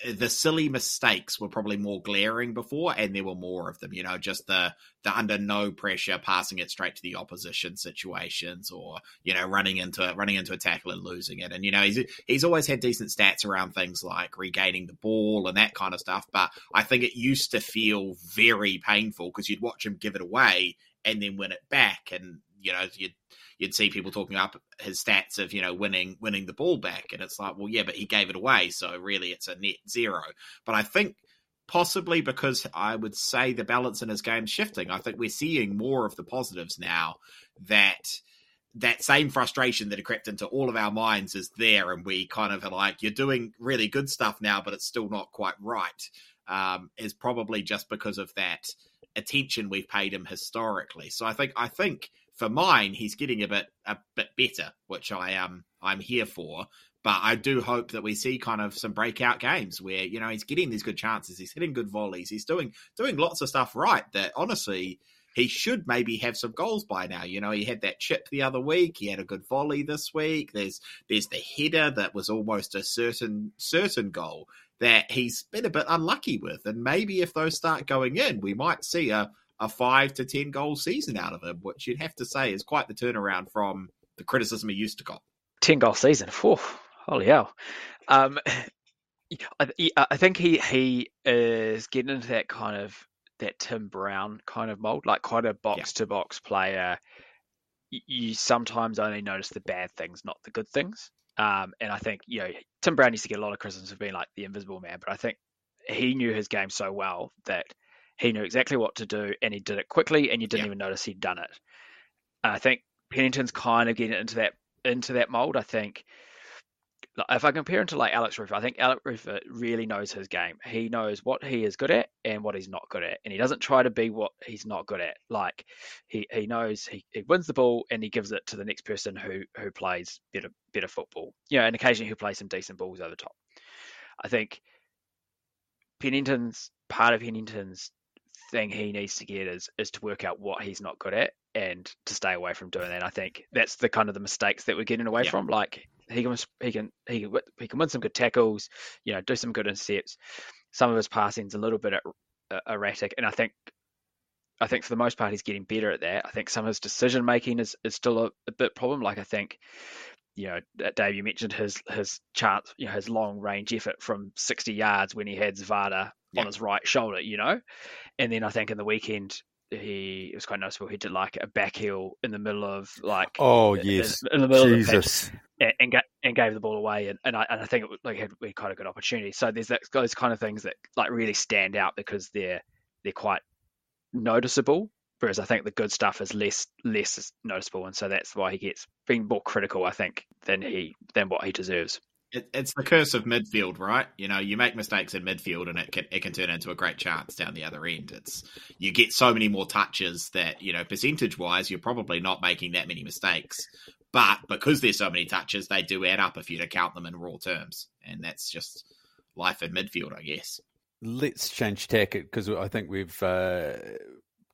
Uh, the silly mistakes were probably more glaring before, and there were more of them. You know, just the the under no pressure, passing it straight to the opposition situations, or you know, running into it, running into a tackle and losing it. And you know, he's he's always had decent stats around things like regaining the ball and that kind of stuff. But I think it used to feel very painful because you'd watch him give it away and then win it back, and you know, you'd you'd see people talking up his stats of you know winning winning the ball back, and it's like, well, yeah, but he gave it away, so really it's a net zero. But I think possibly because I would say the balance in his game shifting. I think we're seeing more of the positives now that that same frustration that had crept into all of our minds is there, and we kind of are like, you're doing really good stuff now, but it's still not quite right. Um, is probably just because of that attention we've paid him historically. So I think I think for mine, he's getting a bit a bit better, which I um, I'm here for. But I do hope that we see kind of some breakout games where you know he's getting these good chances, he's hitting good volleys, he's doing doing lots of stuff right. That honestly, he should maybe have some goals by now. You know, he had that chip the other week. He had a good volley this week. There's there's the header that was almost a certain certain goal that he's been a bit unlucky with. And maybe if those start going in, we might see a a five to ten goal season out of him, which you'd have to say is quite the turnaround from the criticism he used to got. Ten goal season, Whew, holy hell! Um, I, I think he he is getting into that kind of that Tim Brown kind of mold, like quite a box to box player. You sometimes only notice the bad things, not the good things. Um, and I think you know Tim Brown used to get a lot of criticism for being like the invisible man, but I think he knew his game so well that he knew exactly what to do and he did it quickly and you didn't yeah. even notice he'd done it. And I think Pennington's kind of getting into that into that mold. I think if I compare him to like Alex Rufer, I think Alex Rufer really knows his game. He knows what he is good at and what he's not good at, and he doesn't try to be what he's not good at. Like he he knows he, he wins the ball and he gives it to the next person who who plays better better football. You know, and occasionally who plays some decent balls over the top. I think Pennington's part of Pennington's thing he needs to get is is to work out what he's not good at and to stay away from doing that. I think that's the kind of the mistakes that we're getting away yeah. from. Like he can he can he can he can win some good tackles, you know, do some good intercepts. Some of his passing's a little bit uh, erratic, and I think I think for the most part he's getting better at that. I think some of his decision making is, is still a, a bit problem. Like I think you know, Dave, you mentioned his his chance, you know, his long range effort from 60 yards when he had Zawada yeah. on his right shoulder, you know, and then I think in the weekend he it was quite noticeable. He did like a back heel in the middle of like oh yes, in, in the middle Jesus. of the pitch and, and, and gave the ball away, and, and I and I think it like had quite a good opportunity. So there's that, those kind of things that like really stand out because they're they're quite noticeable whereas I think the good stuff is less less noticeable, and so that's why he gets being more critical, I think, than he than what he deserves. It, it's the curse of midfield, right? You know, you make mistakes in midfield, and it can it can turn into a great chance down the other end. It's you get so many more touches that you know, percentage wise, you're probably not making that many mistakes, but because there's so many touches, they do add up if you to count them in raw terms, and that's just life in midfield, I guess. Let's change tack because I think we've uh,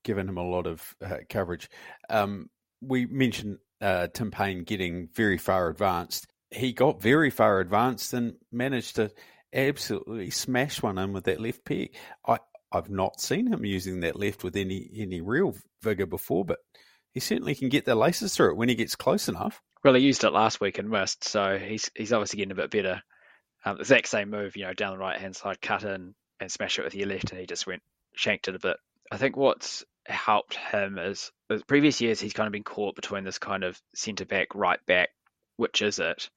given him a lot of uh, coverage. Um, we mentioned uh, Tim Payne getting very far advanced. He got very far advanced and managed to absolutely smash one in with that left peg. I, I've not seen him using that left with any any real vigor before, but he certainly can get the laces through it when he gets close enough. Well, he used it last week in Mist, so he's he's obviously getting a bit better. Um, exact same move, you know, down the right hand side, cut in, and smash it with your left, and he just went shanked it a bit. I think what's helped him is previous years he's kind of been caught between this kind of centre back, right back, which is it?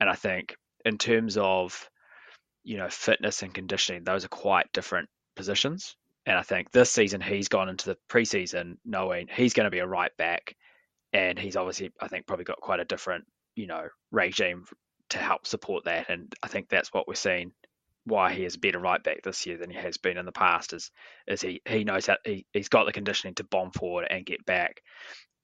And I think in terms of you know fitness and conditioning, those are quite different positions. And I think this season he's gone into the preseason knowing he's going to be a right back, and he's obviously I think probably got quite a different you know regime to help support that. And I think that's what we're seeing why he is a better right back this year than he has been in the past is is he he knows that he, he's got the conditioning to bomb forward and get back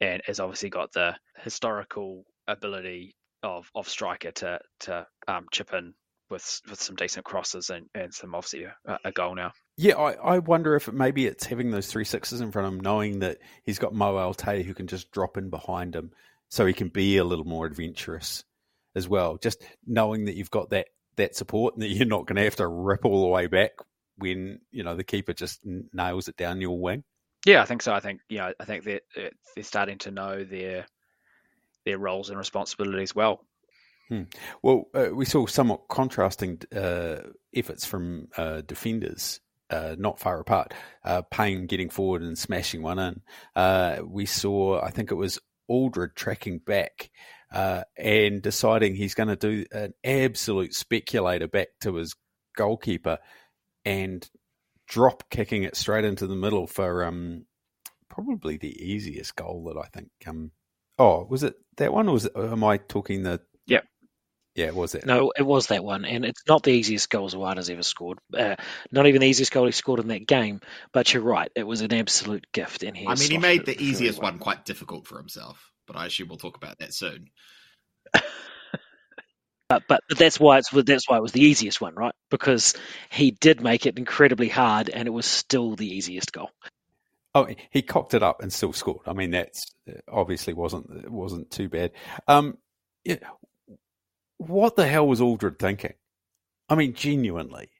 and has obviously got the historical ability of of striker to to um, chip in with with some decent crosses and, and some obviously a, a goal now. Yeah, I, I wonder if maybe it's having those three sixes in front of him, knowing that he's got Mo Al-Taay who can just drop in behind him, so he can be a little more adventurous as well. Just knowing that you've got that that support and that you're not going to have to rip all the way back when you know the keeper just nails it down your wing. Yeah, I think so. I think you know, I think they're they're starting to know their their roles and responsibilities well. Hmm. Well, uh, we saw somewhat contrasting uh, efforts from uh, defenders. Uh, not far apart, uh, Payne getting forward and smashing one in. Uh, we saw, I think it was Aldred tracking back and deciding he's going to do an absolute speculator back to his goalkeeper and drop kicking it straight into the middle for um, probably the easiest goal that I think. Um, oh, was it that one, was am I talking the? Yeah, Yeah, was it? No, it was that one, and it's not the easiest goal Zawada's ever scored. Uh, not even the easiest goal he scored in that game. But you're right, it was an absolute gift. And he I mean, he made the easiest well. one quite difficult for himself but I assume we'll talk about that soon. but, but that's why it's that's why it was the easiest one, right? Because he did make it incredibly hard, and it was still the easiest goal. Oh, he cocked it up and still scored. I mean, that's obviously wasn't wasn't too bad. Um, yeah, what the hell was Aldred thinking? I mean, genuinely,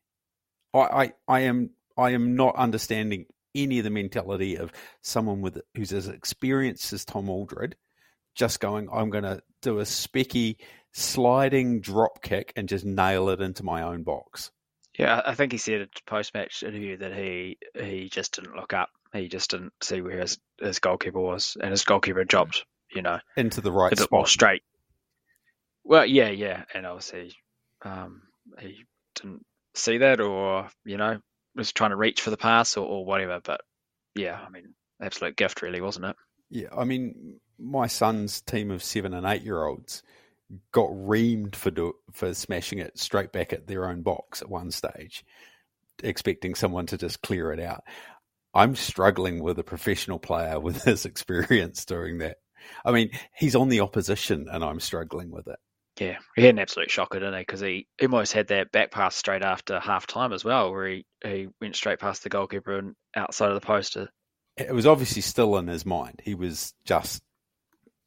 I, I, I am I am not understanding any of the mentality of someone with who's as experienced as Tom Aldred just going, I'm going to do a specky sliding drop kick and just nail it into my own box. Yeah, I think he said at post match interview that he he just didn't look up. He just didn't see where his, his goalkeeper was, and his goalkeeper dropped, you know, into the right spot. more straight. Well, yeah, yeah, and obviously um, he didn't see that, or you know, was trying to reach for the pass or, or whatever. But yeah, I mean, absolute gift, really, wasn't it? Yeah, I mean, my son's team of seven and eight year olds got reamed for do, for smashing it straight back at their own box at one stage, expecting someone to just clear it out. I'm struggling with a professional player with his experience doing that. I mean, he's on the opposition, and I'm struggling with it. Yeah, he had an absolute shocker, didn't he? Because he almost had that back pass straight after half time as well, where he, he went straight past the goalkeeper and outside of the post. It was obviously still in his mind. He was just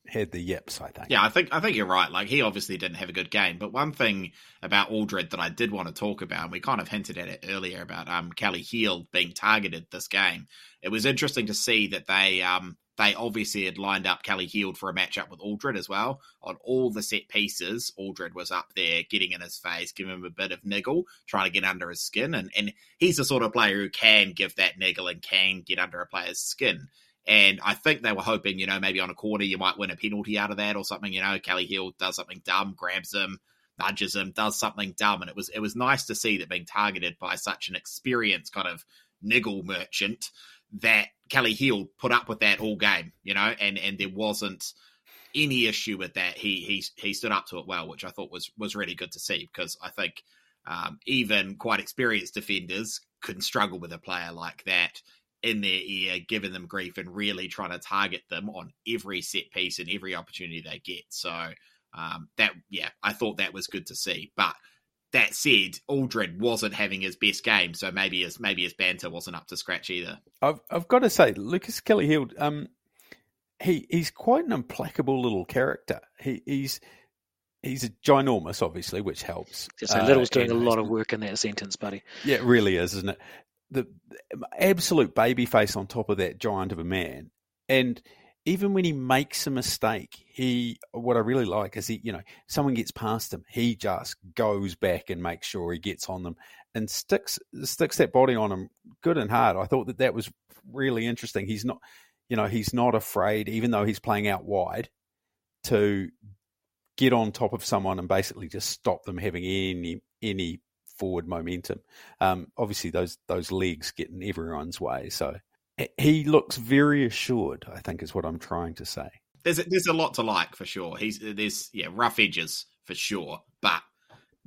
had the yips, I think. Yeah, I think I think you're right. Like he obviously didn't have a good game, but one thing about Aldred that I did want to talk about, and we kind of hinted at it earlier about um Kelly-Heald being targeted this game. It was interesting to see that they um they obviously had lined up Kelly-Heald for a matchup with Aldred as well. On all the set pieces, Aldred was up there getting in his face, giving him a bit of niggle, trying to get under his skin. And, and he's the sort of player who can give that niggle and can get under a player's skin. And I think they were hoping, you know, maybe on a corner you might win a penalty out of that or something. You know, Kelly-Heald does something dumb, grabs him, nudges him, does something dumb, and it was it was nice to see that being targeted by such an experienced kind of niggle merchant that Kelly-Heald put up with that all game. You know, and and there wasn't any issue with that. He he he stood up to it well, which I thought was was really good to see because I think um, even quite experienced defenders can struggle with a player like that in their ear, giving them grief and really trying to target them on every set piece and every opportunity they get. So um, that, yeah, I thought that was good to see. But that said, Aldred wasn't having his best game, so maybe his maybe his banter wasn't up to scratch either. I've I've got to say, Lukas Kelly-Heald, um, he he's quite an implacable little character. He he's he's a ginormous, obviously, which helps. So Little's uh, doing a lot of work in that sentence, buddy. Yeah, it really is, isn't it? The absolute baby face on top of that giant of a man. And even when he makes a mistake, he what I really like is he, you know, someone gets past him, he just goes back and makes sure he gets on them and sticks sticks that body on him good and hard. I thought that that was really interesting. He's not, you know, he's not afraid, even though he's playing out wide, to get on top of someone and basically just stop them having any any forward momentum. Um, obviously, those those legs get in everyone's way. So he looks very assured. I think is what I'm trying to say. There's a, there's a lot to like for sure. He's there's yeah rough edges for sure, but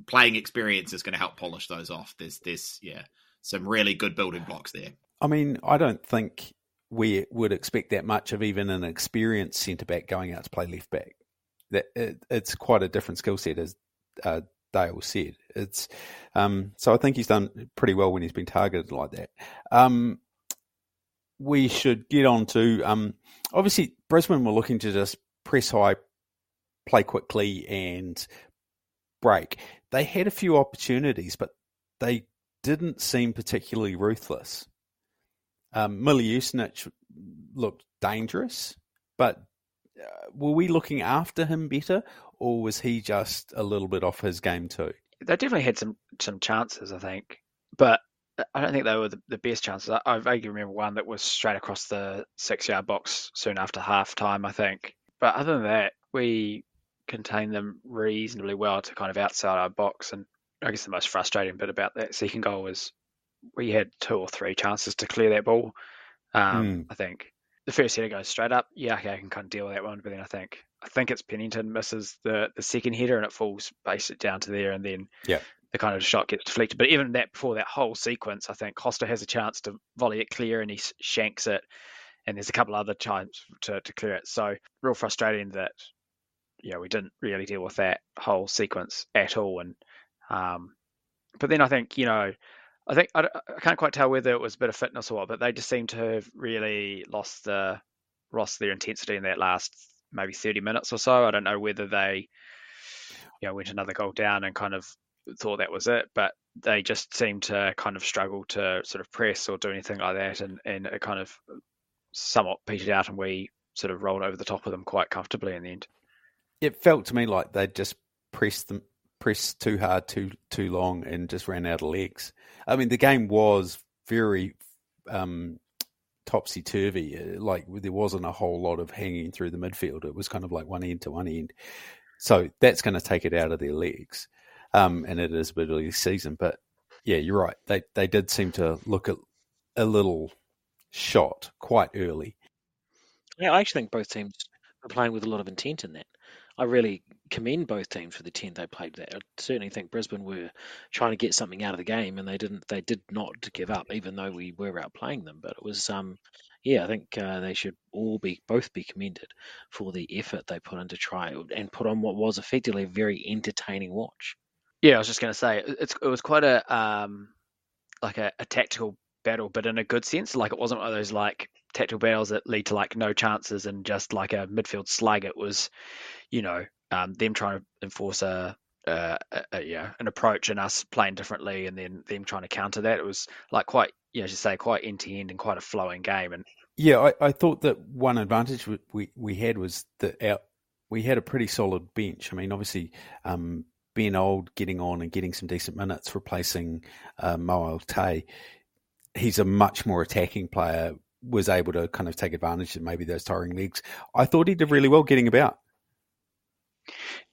playing experience is going to help polish those off. There's this yeah some really good building blocks there. I mean, I don't think we would expect that much of even an experienced centre back going out to play left back. That it, it's quite a different skill set, as uh, Dale said. It's um, so I think he's done pretty well when he's been targeted like that. Um, we should get on to um, obviously Brisbane were looking to just press high, play quickly, and break. They had a few opportunities, but they didn't seem particularly ruthless. Um, Usnich looked dangerous, but uh, were we looking after him better, or was he just a little bit off his game too? They definitely had some some chances, I think, but I don't think they were the, the best chances. I, I, vaguely remember one that was straight across the six yard box soon after half time, I think. But other than that, we contained them reasonably well to kind of outside our box. And I guess the most frustrating bit about that second goal was we had two or three chances to clear that ball. Um, mm. I think the first header goes straight up. Yeah, okay, I can kind of deal with that one. But then I think I think it's Pennington misses the the second header and it falls basically down to there, and then yeah. the kind of shot gets deflected. But even that before that whole sequence, I think Kosta has a chance to volley it clear and he shanks it, and there's a couple other times to, to clear it. So real frustrating that yeah we didn't really deal with that whole sequence at all. And um, but then I think you know I think I, I, can't quite tell whether it was a bit of fitness or what, but they just seem to have really lost the lost their intensity in that last maybe 30 minutes or so. I don't know whether they you know went another goal down and kind of thought that was it, but they just seemed to kind of struggle to sort of press or do anything like that, and and it kind of somewhat petered out, and we sort of rolled over the top of them quite comfortably in the end. It felt to me like they just pressed them pressed too hard, too too long, and just ran out of legs. I mean, the game was very um, topsy turvy. Uh, like there wasn't a whole lot of hanging through the midfield. It was kind of like one end to one end. So that's going to take it out of their legs, um, and it is a bit of season. But yeah, you're right. They they did seem to look at a little shot quite early. Yeah, I actually think both teams playing with a lot of intent in that. I really commend both teams for the ten they played there. I certainly think Brisbane were trying to get something out of the game, and they didn't. They did not give up, even though we were outplaying them. But it was, um, yeah, I think uh, they should all be both be commended for the effort they put into try and put on what was effectively a very entertaining watch. Yeah, I was just going to say it was quite a um, like a, a tactical battle, but in a good sense. Like it wasn't one of those like tactical battles that lead to like no chances and just like a midfield slug. It was, you know, um, them trying to enforce a, a, a, yeah an approach and us playing differently, and then them trying to counter that. It was like quite, know, as you say, quite end to end and quite a flowing game. And yeah, I, I thought that one advantage we we had was that our we had a pretty solid bench. I mean, obviously. Um, Ben Old getting on and getting some decent minutes, replacing uh, Moa Tay. He's a much more attacking player was able to kind of take advantage of maybe those tiring legs. I thought he did really well getting about.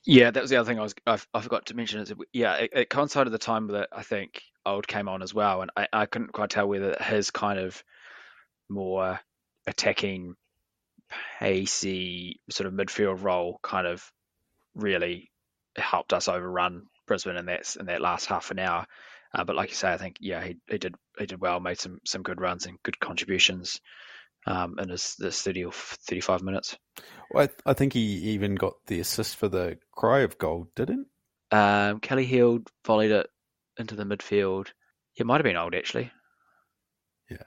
Yeah, that was the other thing I was I, I forgot to mention. Is yeah, it, it, coincided the time that I think Old came on as well, and I, I couldn't quite tell whether his kind of more attacking, pacey sort of midfield role kind of really helped us overrun Brisbane in that in that last half an hour. Uh, but like you say, I think yeah, he, he did he did well, made some some good runs and good contributions um, in his this 30 or 35 minutes. Well, I, th- I, think he even got the assist for the Kraev goal, didn't? Um, Kelly-Heald volleyed it into the midfield. It might have been old actually. Yeah,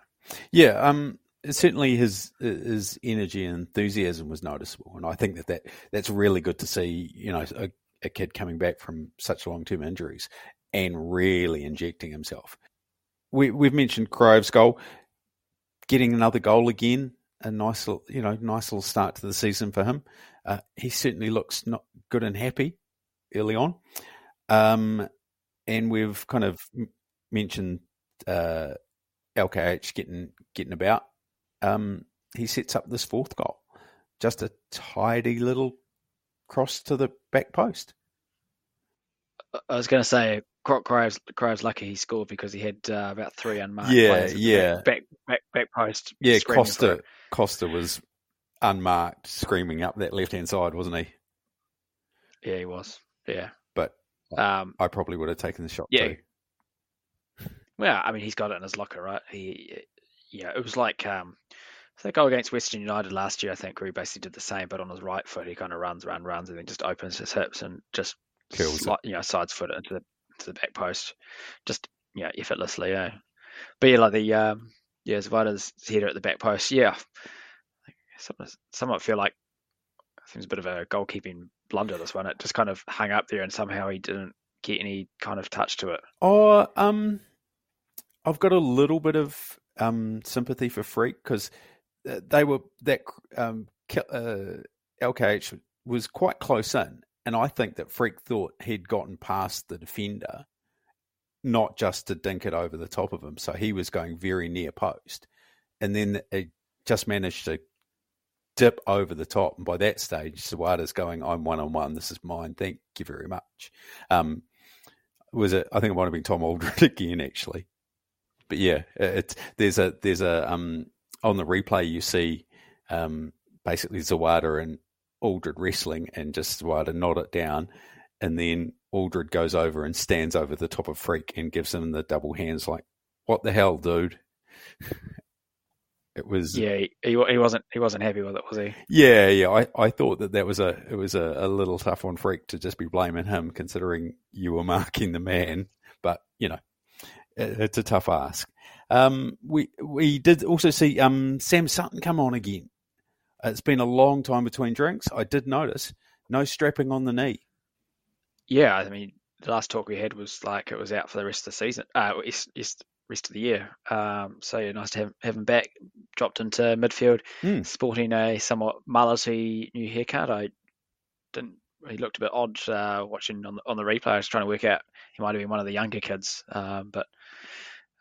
yeah. Um, certainly his his energy and enthusiasm was noticeable, and I think that, that that's really good to see. You know, a, a kid coming back from such long term injuries and really injecting himself. We, we've mentioned Kraev's goal, getting another goal again. A nice, little, you know, nice little start to the season for him. Uh, he certainly looks not good and happy early on, um, and we've kind of mentioned uh, LKH getting getting about. Um, he sets up this fourth goal, just a tidy little cross to the back post. I was going to say, Kraev's, Kraev's lucky he scored because he had uh, about three unmarked Yeah, players yeah. back, back, back, back post. Yeah, Kosta. Kosta was unmarked, screaming up that left hand side, wasn't he? Yeah, he was. Yeah. But Um, I probably would have taken the shot Yeah. too. well, I mean, he's got it in his locker, right? He, yeah, it was like um, think goal against Western United last year. I think where he basically did the same, but on his right foot, he kind of runs, runs, runs, and then just opens his hips and just Kills sli- you know, sides foot into the to the back post, just yeah, effortlessly. Yeah, but yeah, like the um, yeah, Zawada's header at the back post. Yeah, somewhat, feel like seems a bit of a goalkeeping blunder. This one, it just kind of hung up there, and somehow he didn't get any kind of touch to it. Oh, um, I've got a little bit of um sympathy for Freke because they were that um uh, LKH was quite close in, and I think that Freke thought he'd gotten past the defender, not just to dink it over the top of him. So he was going very near post, and then it just managed to dip over the top. And by that stage, Zawada's going, "I'm one on one. This is mine. Thank you very much." Um, was it? I think it might have been Tom Aldred again, actually. But yeah, it's there's a there's a um on the replay you see um basically Zawada and Aldred wrestling and just Zawada nod it down, and then Aldred goes over and stands over the top of Freke and gives him the double hands like, "What the hell, dude?" It was Yeah, he, he he wasn't he wasn't happy with it, was he? yeah, yeah. I, I thought that that was a it was a, a little tough on Freke to just be blaming him, considering you were marking the man. But you know, it, it's a tough ask. Um, we we did also see um Sam Sutton come on again. It's been a long time between drinks. I did notice no strapping on the knee. Yeah, I mean, the last talk we had was like it was out for the rest of the season, uh, yes, yes, rest of the year. Um, so yeah, nice to have, have him back. Dropped into midfield, Hmm. sporting a somewhat mullety new haircut. I didn't. He looked a bit odd uh, watching on the, on the replay. I was trying to work out he might have been one of the younger kids, um, but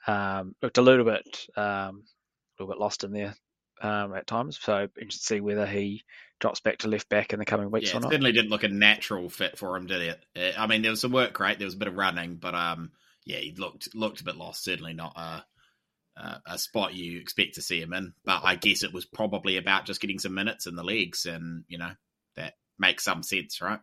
um, looked a little bit um, a little bit lost in there um, at times. So interested to see whether he drops back to left back in the coming weeks Yeah, or it not. certainly didn't look a natural fit for him, did it? Uh, I mean, there was some work, right? There was a bit of running, but um, yeah, he looked looked a bit lost. Certainly not a a, a spot you expect to see him in. But I guess it was probably about just getting some minutes in the legs, and you know that makes some sense, right?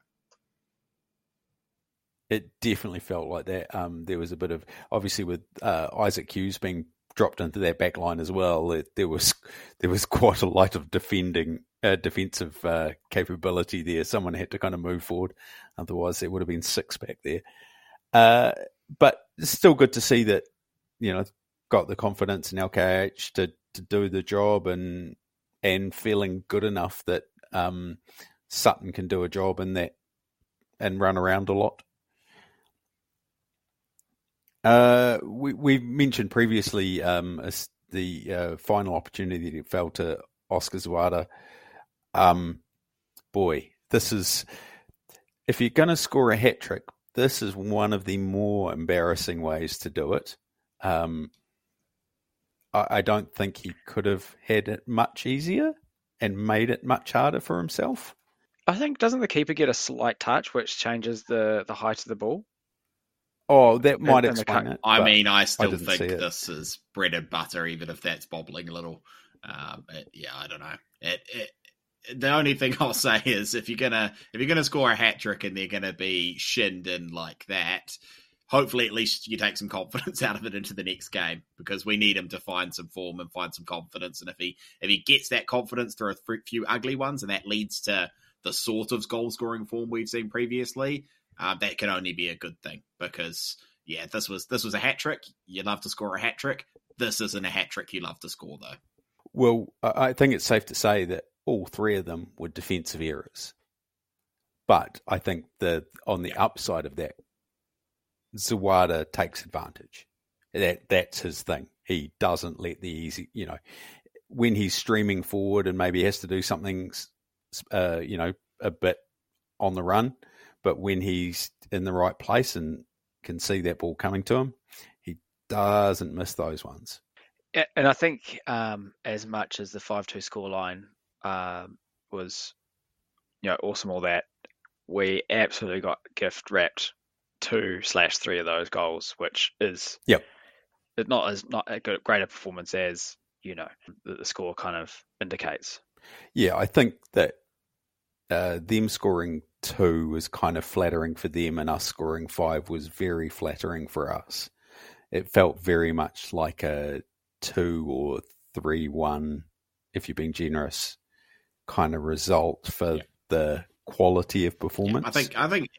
It definitely felt like that. Um, there was a bit of obviously with uh, Isaac Hughes being dropped into their back line as well. There was there was quite a lot of defending uh, defensive uh, capability there. Someone had to kind of move forward, otherwise there would have been six back there. Uh, but it's still good to see that you know got the confidence in LKH to to do the job and and feeling good enough that um, Sutton can do a job in that and run around a lot. Uh, we we mentioned previously um, the uh, final opportunity that fell to Oskar Zawada. Um, boy, this is if you're going to score a hat trick, this is one of the more embarrassing ways to do it. Um, I, I don't think he could have had it much easier and made it much harder for himself. I think doesn't the keeper get a slight touch which changes the the height of the ball? Oh, that might explain it. I mean, I still didn't think this is bread and butter, even if that's bobbling a little. Um, it- yeah, I don't know. It, it, the only thing I'll say is if you're gonna if you're gonna score a hat trick and they're gonna be shinned in like that, hopefully at least you take some confidence out of it into the next game because we need him to find some form and find some confidence. And if he if he gets that confidence through a few ugly ones, and that leads to the sort of goal scoring form we've seen previously, uh, that can only be a good thing because yeah, this was this was a hat trick. You love to score a hat trick. This isn't a hat trick you love to score though. Well, I think it's safe to say that all three of them were defensive errors. But I think the on the upside of that, Zawada takes advantage. That that's his thing. He doesn't let the easy, you know, when he's streaming forward and maybe has to do something, uh, you know, a bit on the run, but when he's in the right place and can see that ball coming to him, he doesn't miss those ones. And I think um, as much as the five-two scoreline um, was, you know, awesome, all that we absolutely got gift wrapped two slash three of those goals, which is Yep. it's not as not a good, greater performance as you know the, the score kind of indicates. Yeah, I think that uh, them scoring two was kind of flattering for them, and us scoring five was very flattering for us. It felt very much like a two or three one, if you're being generous, kind of result for Yeah. the quality of Yeah, performance. I think I think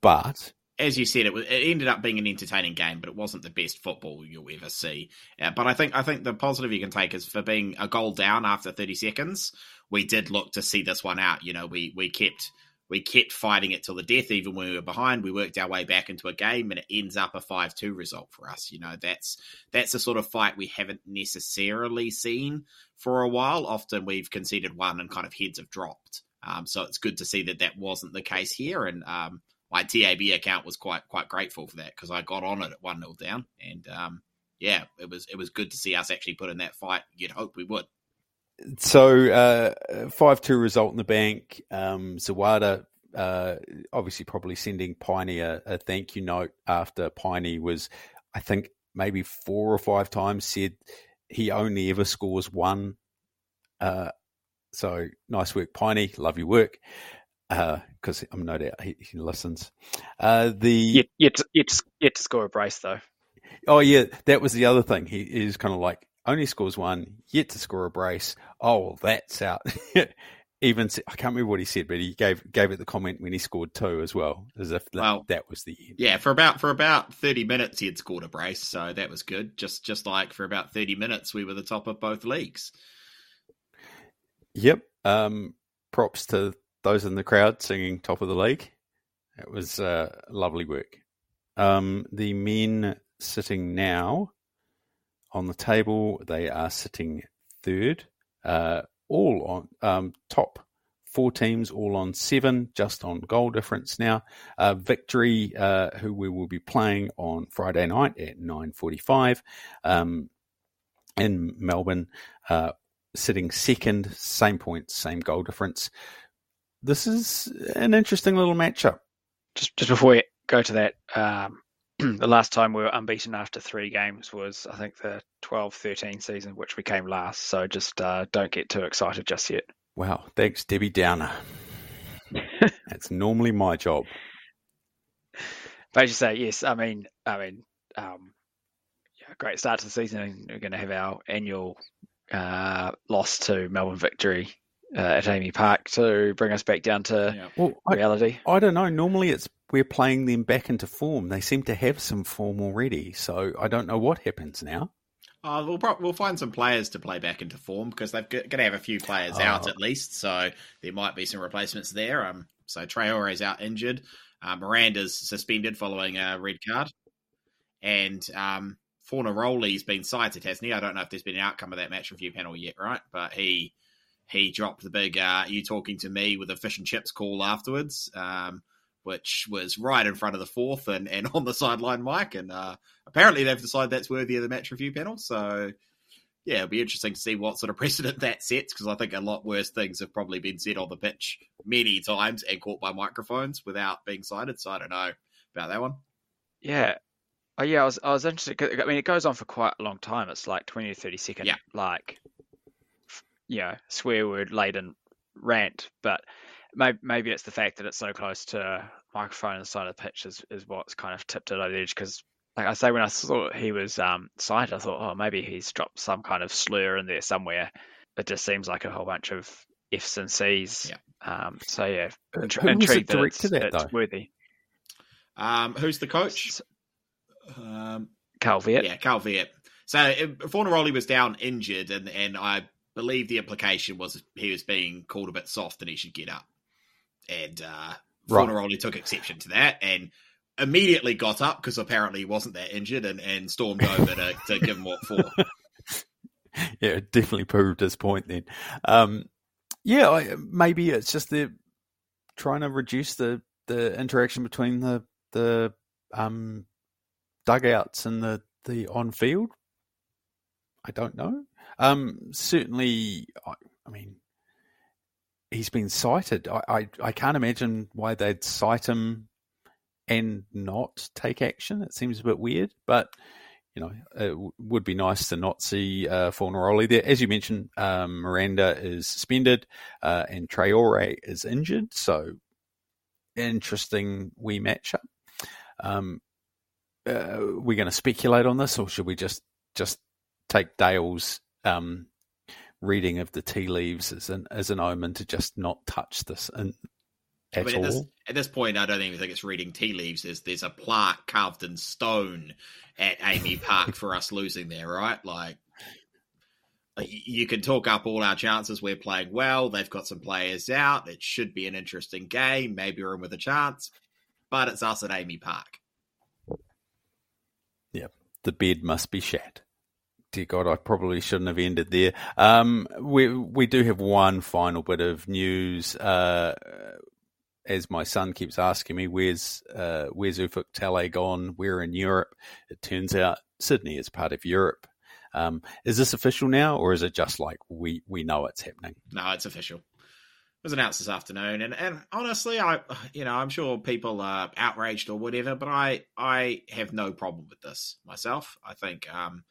but as you said, it, was, it ended up being an entertaining game, but it wasn't the best football you'll ever see. Uh, but I think I think the positive you can take is for being a goal down after 30 seconds, we did look to see this one out. You know, we we kept we kept fighting it till the death, even when we were behind. We worked our way back into a game, and it ends up a five-two result for us. You know, that's that's the sort of fight we haven't necessarily seen for a while. Often we've conceded one, and kind of heads have dropped. Um, so it's good to see that that wasn't the case here, and um, my TAB account was quite quite grateful for that because I got on it at one 0 down, and um, yeah, it was it was good to see us actually put in that fight. You'd hope we would. So uh, five two result in the bank. Um, Zawada uh, obviously probably sending Piney a, a thank you note after Piney was, I think maybe four or five times said he only ever scores one. Uh, so nice work, Piney. Love your work. Because I'm no doubt he, he listens. Uh, the Yet, yet, yet, yet to score a brace though. Oh yeah, that was the other thing. He is kind of like only scores one, yet to score a brace. Oh, well, that's out. Even I can't remember what he said, but he gave gave it the comment when he scored two as well, as if that, Well, that was the end. Yeah, for about for about thirty minutes he had scored a brace, so that was good. Just just like for about thirty minutes we were the top of both leagues. Yep. Um, props to those in the crowd singing top of the league. It was uh, lovely work. Um, the men sitting now on the table, they are sitting third, uh, all on um, top four teams, all on seven, just on goal difference now. Uh, Victory, uh, who we will be playing on Friday night at nine forty-five um, in Melbourne, uh, sitting second, same points, same goal difference. This is an interesting little matchup. Just just before we go to that, um, the last time we were unbeaten after three games was I think the 12-13 season, which we came last. So just uh, don't get too excited just yet. Wow, thanks, Debbie Downer. That's normally my job. But as you say, yes, I mean, I mean, um, yeah, great start to the season. and We're going to have our annual uh, loss to Melbourne Victory uh, at AAMI Park to bring us back down to Yeah. Well, reality. I don't know. Normally, it's we're playing them back into form. They seem to have some form already, so I don't know what happens now. Uh, we'll pro- we'll find some players to play back into form because they're going to have a few players out Oh. at least, so there might be some replacements there. Um, so Traore's out injured. Uh, Miranda's suspended following a red card, and um, Fornaroli's been cited, hasn't he? I don't know if there's been an outcome of that match review panel yet, right? But he he dropped the big uh, "you talking to me" with a fish and chips call afterwards. Um, which was right in front of the fourth and, and on the sideline mic. And uh, apparently they've decided that's worthy of the match review panel. So, yeah, it'll be interesting to see what sort of precedent that sets because I think a lot worse things have probably been said on the pitch many times and caught by microphones without being cited. So I don't know about that one. Yeah. Oh, yeah, I was I was interested. I mean, it goes on for quite a long time. It's like twenty to seconds. Yeah. like, you know, swear word laden rant. But maybe maybe it's the fact that it's so close to a microphone on the side of the pitch is, is what's kind of tipped it over the edge. Because, like I say, when I saw he was um cited, I thought, oh, maybe he's dropped some kind of slur in there somewhere. It just seems like a whole bunch of F's and C's. Yeah. Um. So yeah, Uh, who was it intrigued that it's, directed at, it's though? worthy. Um, who's the coach? Um, Carl Veart. yeah, Carl Veart. So Fornaroli was down injured, and, and I believe the implication was he was being called a bit soft and he should get up. And uh, Right. Fornaroli took exception to that and immediately got up because apparently he wasn't that injured and, and stormed over to, to give him what for. yeah, it definitely proved his point then. Um, yeah, I, maybe it's just the trying to reduce the, the interaction between the the um, dugouts and the the on field, I don't know. Um, certainly, I, I mean, he's been cited. I, I, I can't imagine why they'd cite him and not take action. It seems a bit weird, but you know, it w- would be nice to not see uh, Fornaroli there. As you mentioned, um, Miranda is suspended uh, and Traore is injured, so interesting we matchup. Um, uh, we're going to speculate on this, or should we just just take Dale's um, reading of the tea leaves as an as an omen to just not touch this and at I mean, all? at, this, at this point, I don't even think it's reading tea leaves. There's there's a plaque carved in stone at AAMI Park for us losing there, right? Like, like, you can talk up all our chances. We're playing well. They've got some players out. It should be an interesting game. Maybe we're in with a chance, but it's us at AAMI Park. Yep. The bed must be shat. Dear God, I probably shouldn't have ended there. Um, we we do have one final bit of news. Uh, as my son keeps asking me, where's uh, where's Ufuk Talay gone? We're in Europe. It turns out Sydney is part of Europe. Um, is this official now, or is it just like we we know it's happening? No, it's official. It was announced this afternoon, and, and honestly, I you know I'm sure people are outraged or whatever, but I I have no problem with this myself. I think um,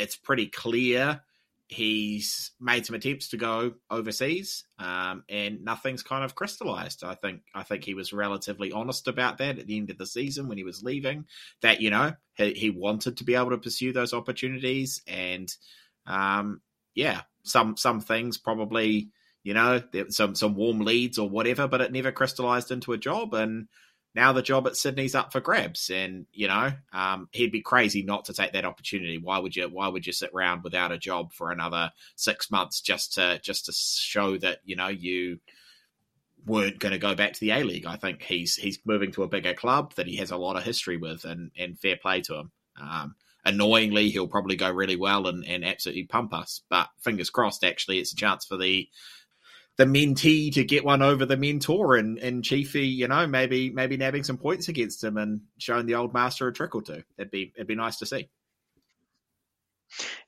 it's pretty clear he's made some attempts to go overseas, um, and nothing's kind of crystallized. I think I think he was relatively honest about that at the end of the season when he was leaving. That you know he, he wanted to be able to pursue those opportunities, and um, yeah, some some things probably you know some some warm leads or whatever, but it never crystallized into a job and now the job at Sydney's up for grabs, and you know um, he'd be crazy not to take that opportunity. Why would you? Why would you sit around without a job for another six months just to just to show that you know you weren't going to go back to the A League? I think he's he's moving to a bigger club that he has a lot of history with, and and fair play to him. Um, annoyingly, he'll probably go really well and, and absolutely pump us, but fingers crossed. Actually, it's a chance for the the mentee to get one over the mentor and and Chiefy, you know, maybe maybe nabbing some points against him and showing the old master a trick or two. It'd be it'd be nice to see.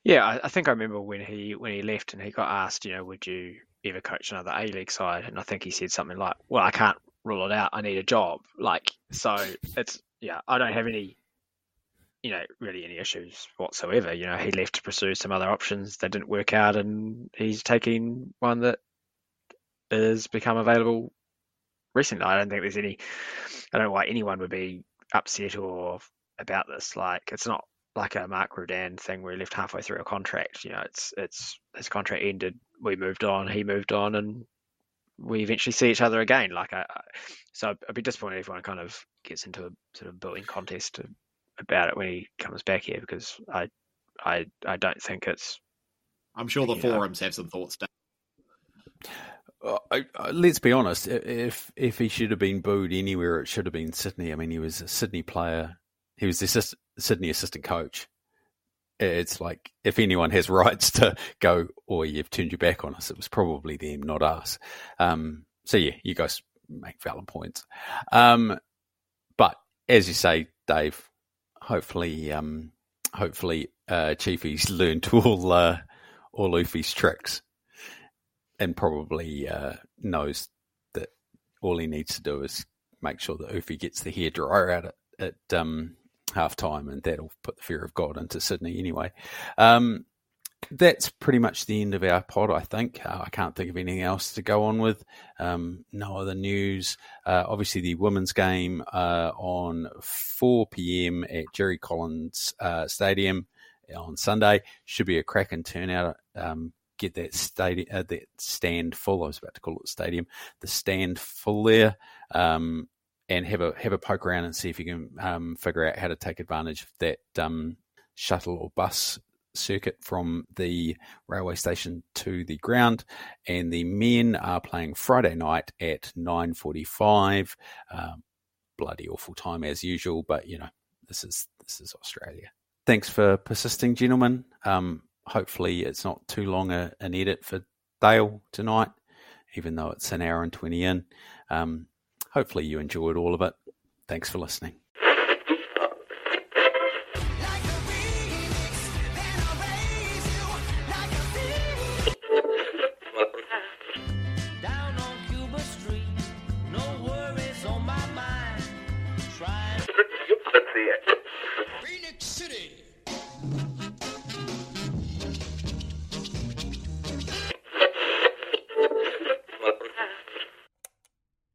Yeah, I, I think I remember when he when he left and he got asked, you know, would you ever coach another A League side? And I think he said something like, "Well, I can't rule it out. I need a job." Like, so it's yeah, I don't have any, you know, really any issues whatsoever. You know, he left to pursue some other options that didn't work out, and he's taking one that has become available recently. I don't think there's any. I don't know why anyone would be upset or about this. Like, it's not like a Mark Rudan thing where he left halfway through a contract. You know, it's it's his contract ended. We moved on. He moved on, and we eventually see each other again. Like, I, I so I'd be disappointed if anyone kind of gets into a sort of building contest about it when he comes back here because I I I don't think it's. I'm sure the forums have some thoughts. Dave. Let's be honest. If if he should have been booed anywhere, it should have been Sydney. I mean, he was a Sydney player. He was the assist, Sydney assistant coach. It's like if anyone has rights to go, or you've turned your back on us, it was probably them, not us. Um, so yeah, you guys make valid points. Um, but as you say, Dave, hopefully, um, hopefully, uh, Chiefy's learned all uh, all Ufi's tricks and probably uh, knows that all he needs to do is make sure that Ufi gets the hair dryer out at, at um, half time, and that'll put the fear of God into Sydney anyway. Um, that's pretty much the end of our pod, I think. Uh, I can't think of anything else to go on with. Um, no other news. Uh, obviously, the women's game uh, on 4 p.m. at Jerry Collins uh, Stadium on Sunday should be a cracking turnout. Um, get that stadium, uh, that stand full. I was about to call it stadium. The stand full there, um, and have a have a poke around and see if you can um, figure out how to take advantage of that um, shuttle or bus circuit from the railway station to the ground. And the men are playing Friday night at nine forty-five. Um, bloody awful time as usual, but you know this is this is Australia. Thanks for persisting, gentlemen. Um, hopefully, it's not too long a, an edit for Dale tonight, even though it's an hour and 20 in. Um, hopefully, you enjoyed all of it. Thanks for listening.